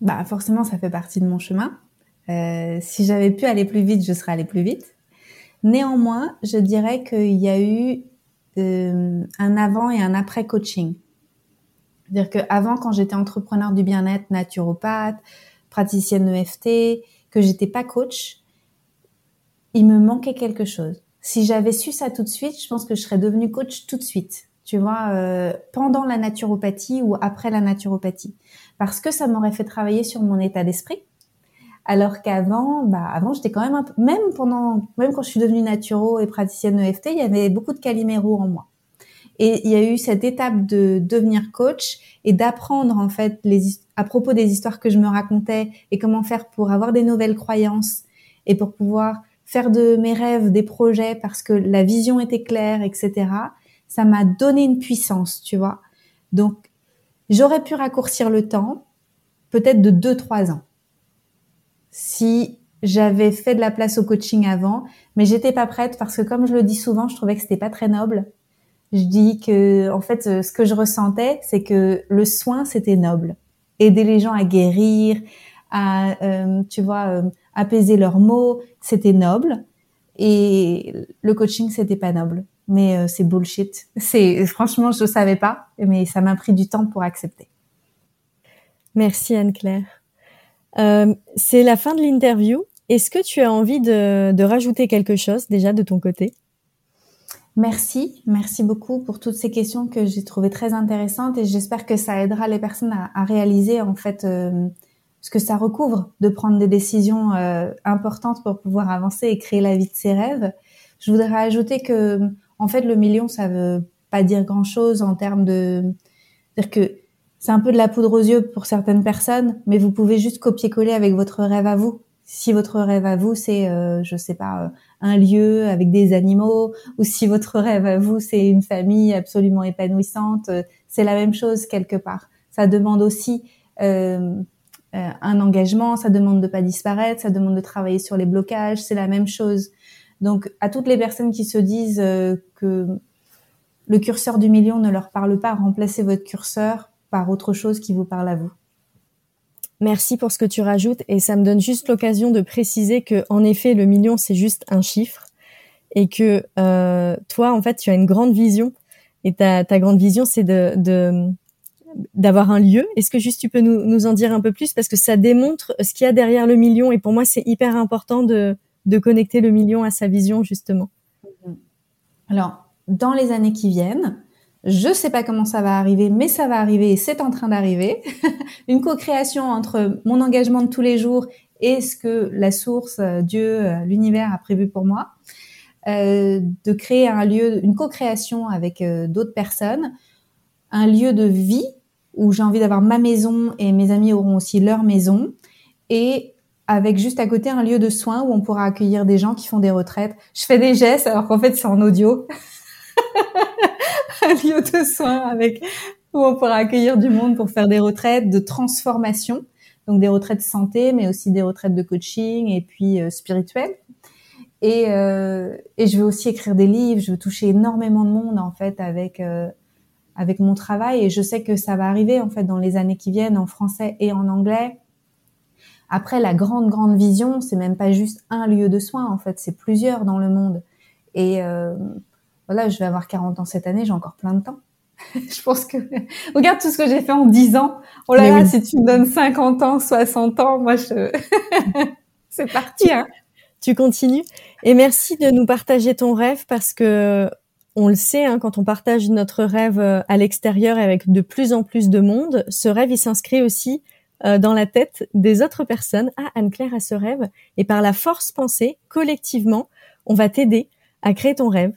Bah, forcément, ça fait partie de mon chemin. Euh, si j'avais pu aller plus vite, je serais allée plus vite. Néanmoins, je dirais qu'il y a eu euh, un avant et un après coaching. C'est-à-dire qu'avant, quand j'étais entrepreneur du bien-être, naturopathe, praticienne EFT, que j'étais pas coach, il me manquait quelque chose. Si j'avais su ça tout de suite, je pense que je serais devenue coach tout de suite. Tu vois, euh, pendant la naturopathie ou après la naturopathie, parce que ça m'aurait fait travailler sur mon état d'esprit, alors qu'avant, bah, avant, j'étais quand même même pendant, même quand je suis devenue naturo et praticienne EFT, il y avait beaucoup de caliméro en moi. Et il y a eu cette étape de devenir coach et d'apprendre, en fait, les, à propos des histoires que je me racontais et comment faire pour avoir des nouvelles croyances et pour pouvoir faire de mes rêves des projets parce que la vision était claire, etc. Ça m'a donné une puissance, tu vois. Donc, j'aurais pu raccourcir le temps, peut-être de deux, trois ans si j'avais fait de la place au coaching avant, mais j'étais pas prête parce que comme je le dis souvent, je trouvais que c'était pas très noble. Je dis que en fait ce que je ressentais, c'est que le soin c'était noble, aider les gens à guérir, à euh, tu vois euh, apaiser leurs maux, c'était noble et le coaching c'était pas noble. Mais euh, c'est bullshit. (laughs) C'est franchement je savais pas, mais ça m'a pris du temps pour accepter. Merci Anne-Claire. Euh, c'est la fin de l'interview. Est-ce que tu as envie de, rajouter quelque chose déjà de ton côté? Merci, merci beaucoup pour toutes ces questions que j'ai trouvées très intéressantes et j'espère que ça aidera les personnes à, réaliser en fait euh, ce que ça recouvre de prendre des décisions euh, importantes pour pouvoir avancer et créer la vie de ses rêves. Je voudrais ajouter que en fait le million ça veut pas dire grand chose en termes de dire que c'est un peu de la poudre aux yeux pour certaines personnes, mais vous pouvez juste copier-coller avec votre rêve à vous. si votre rêve à vous, c'est, euh, je sais pas, euh, un lieu avec des animaux, ou si votre rêve à vous, c'est une famille absolument épanouissante, euh, c'est la même chose quelque part. Ça demande aussi euh, un engagement, ça demande de pas disparaître, ça demande de travailler sur les blocages, c'est la même chose. Donc, à toutes les personnes qui se disent que le curseur du million ne leur parle pas, remplacez votre curseur par autre chose qui vous parle à vous. Merci pour ce que tu rajoutes et ça me donne juste l'occasion de préciser que en effet le million c'est juste un chiffre et que euh, toi en fait tu as une grande vision et ta, ta grande vision c'est de, de d'avoir un lieu. Est-ce que juste tu peux nous, nous en dire un peu plus? Parce que ça démontre ce qu'il y a derrière le million et pour moi c'est hyper important de, de connecter le million à sa vision justement. Alors dans les années qui viennent, je sais pas comment ça va arriver, mais ça va arriver et c'est en train d'arriver. (laughs) Une co-création entre mon engagement de tous les jours et ce que la source, euh, Dieu, euh, l'univers a prévu pour moi. Euh, de créer un lieu, une co-création avec d'autres personnes, un lieu de vie où j'ai envie d'avoir ma maison et mes amis auront aussi leur maison et avec juste à côté un lieu de soins où on pourra accueillir des gens qui font des retraites. Je fais des gestes alors qu'en fait c'est en audio. (laughs) (laughs) un lieu de soins avec où on pourra accueillir du monde pour faire des retraites de transformation, donc des retraites santé, mais aussi des retraites de coaching et puis euh, spirituelles. Et, euh, et je veux aussi écrire des livres. Je veux toucher énormément de monde en fait avec euh, avec mon travail. Et je sais que ça va arriver en fait dans les années qui viennent en français et en anglais. Après, la grande grande vision, c'est même pas juste un lieu de soins en fait, c'est plusieurs dans le monde. Et euh, voilà, je vais avoir 40 ans cette année, j'ai encore plein de temps. (laughs) je pense que regarde tout ce que j'ai fait en 10 ans. Oh là là, si tu me donnes 50 ans, 60 ans, moi je (laughs) c'est parti hein. Tu continues et merci de nous partager ton rêve parce que on le sait hein, quand on partage notre rêve euh, à l'extérieur avec de plus en plus de monde, ce rêve il s'inscrit aussi euh, dans la tête des autres personnes. Ah, Anne-Claire a ce rêve et par la force pensée, collectivement, on va t'aider à créer ton rêve.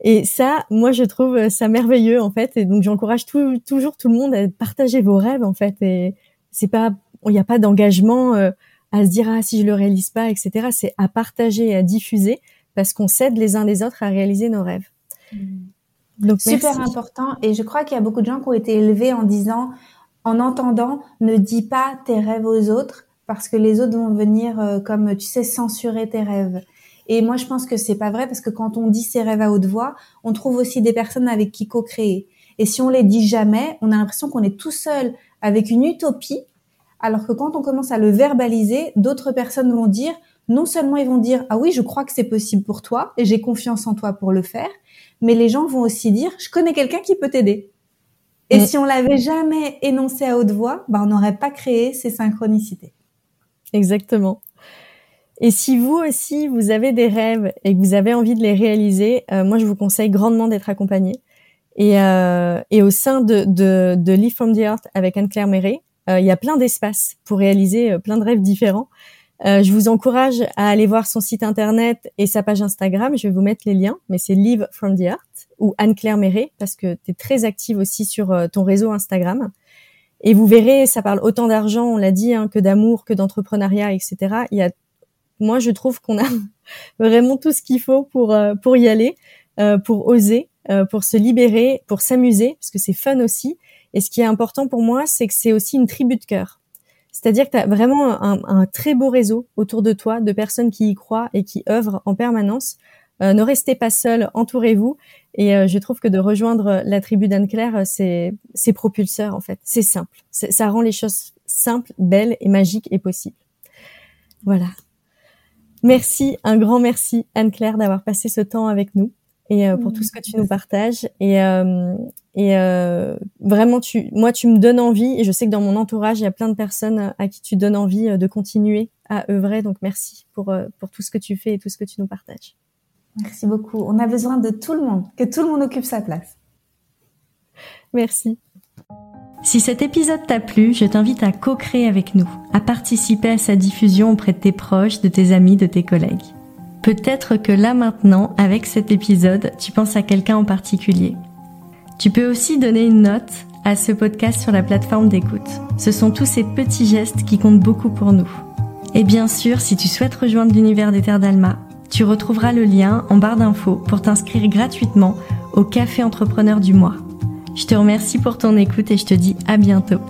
Et ça, moi, je trouve ça merveilleux en fait. Et donc, j'encourage toujours tout le monde à partager vos rêves en fait. Et c'est pas, il n'y a pas d'engagement euh, à se dire ah si je le réalise pas, etc. C'est à partager et à diffuser parce qu'on s'aide les uns les autres à réaliser nos rêves. Mmh. Donc super important. Et je crois qu'il y a beaucoup de gens qui ont été élevés en disant, en entendant, ne dis pas tes rêves aux autres parce que les autres vont venir euh, comme tu sais censurer tes rêves. Et moi, je pense que c'est pas vrai parce que quand on dit ses rêves à haute voix, on trouve aussi des personnes avec qui co-créer. Et si on les dit jamais, on a l'impression qu'on est tout seul avec une utopie, alors que quand on commence à le verbaliser, d'autres personnes vont dire, non seulement ils vont dire, ah oui, je crois que c'est possible pour toi et j'ai confiance en toi pour le faire, mais les gens vont aussi dire, je connais quelqu'un qui peut t'aider. Et mm. si on l'avait jamais énoncé à haute voix, ben on n'aurait pas créé ces synchronicités. Exactement. Et si vous aussi, vous avez des rêves et que vous avez envie de les réaliser, euh, moi, je vous conseille grandement d'être accompagné. Et, euh, et au sein de, de, de Live from the Earth avec Anne-Claire Méret, euh, il y a plein d'espaces pour réaliser euh, plein de rêves différents. Euh, je vous encourage à aller voir son site internet et sa page Instagram. Je vais vous mettre les liens, mais c'est Live from the Earth ou Anne-Claire Méret parce que tu es très active aussi sur ton réseau Instagram. Et vous verrez, ça parle autant d'argent, on l'a dit, hein, que d'amour, que d'entrepreneuriat, etc. Il y a moi, je trouve qu'on a (laughs) vraiment tout ce qu'il faut pour euh, pour y aller, euh, pour oser, euh, pour se libérer, pour s'amuser, parce que c'est fun aussi. Et ce qui est important pour moi, c'est que c'est aussi une tribu de cœur. C'est-à-dire que tu as vraiment un, un, très beau réseau autour de toi de personnes qui y croient et qui œuvrent en permanence. ne restez pas seul, entourez-vous. Et je trouve que de rejoindre la tribu d'Anne-Claire, c'est c'est propulseur en fait. C'est simple. Ça rend les choses simples, belles et magiques et possibles. Voilà. Merci, un grand merci Anne-Claire d'avoir passé ce temps avec nous et euh, pour tout ce que tu nous partages. Et, euh, et euh, vraiment, tu, moi, tu me donnes envie et je sais que dans mon entourage, il y a plein de personnes à qui tu donnes envie de continuer à œuvrer. Donc merci pour, pour tout ce que tu fais et tout ce que tu nous partages. Merci beaucoup. On a besoin de tout le monde, que tout le monde occupe sa place. Merci. Si cet épisode t'a plu, je t'invite à co-créer avec nous, à participer à sa diffusion auprès de tes proches, de tes amis, de tes collègues. Peut-être que là maintenant, avec cet épisode, tu penses à quelqu'un en particulier. Tu peux aussi donner une note à ce podcast sur la plateforme d'écoute. Ce sont tous ces petits gestes qui comptent beaucoup pour nous. Et bien sûr, si tu souhaites rejoindre l'univers des Terres d'Alma, tu retrouveras le lien en barre d'infos pour t'inscrire gratuitement au Café Entrepreneur du Mois. Je te remercie pour ton écoute et je te dis à bientôt.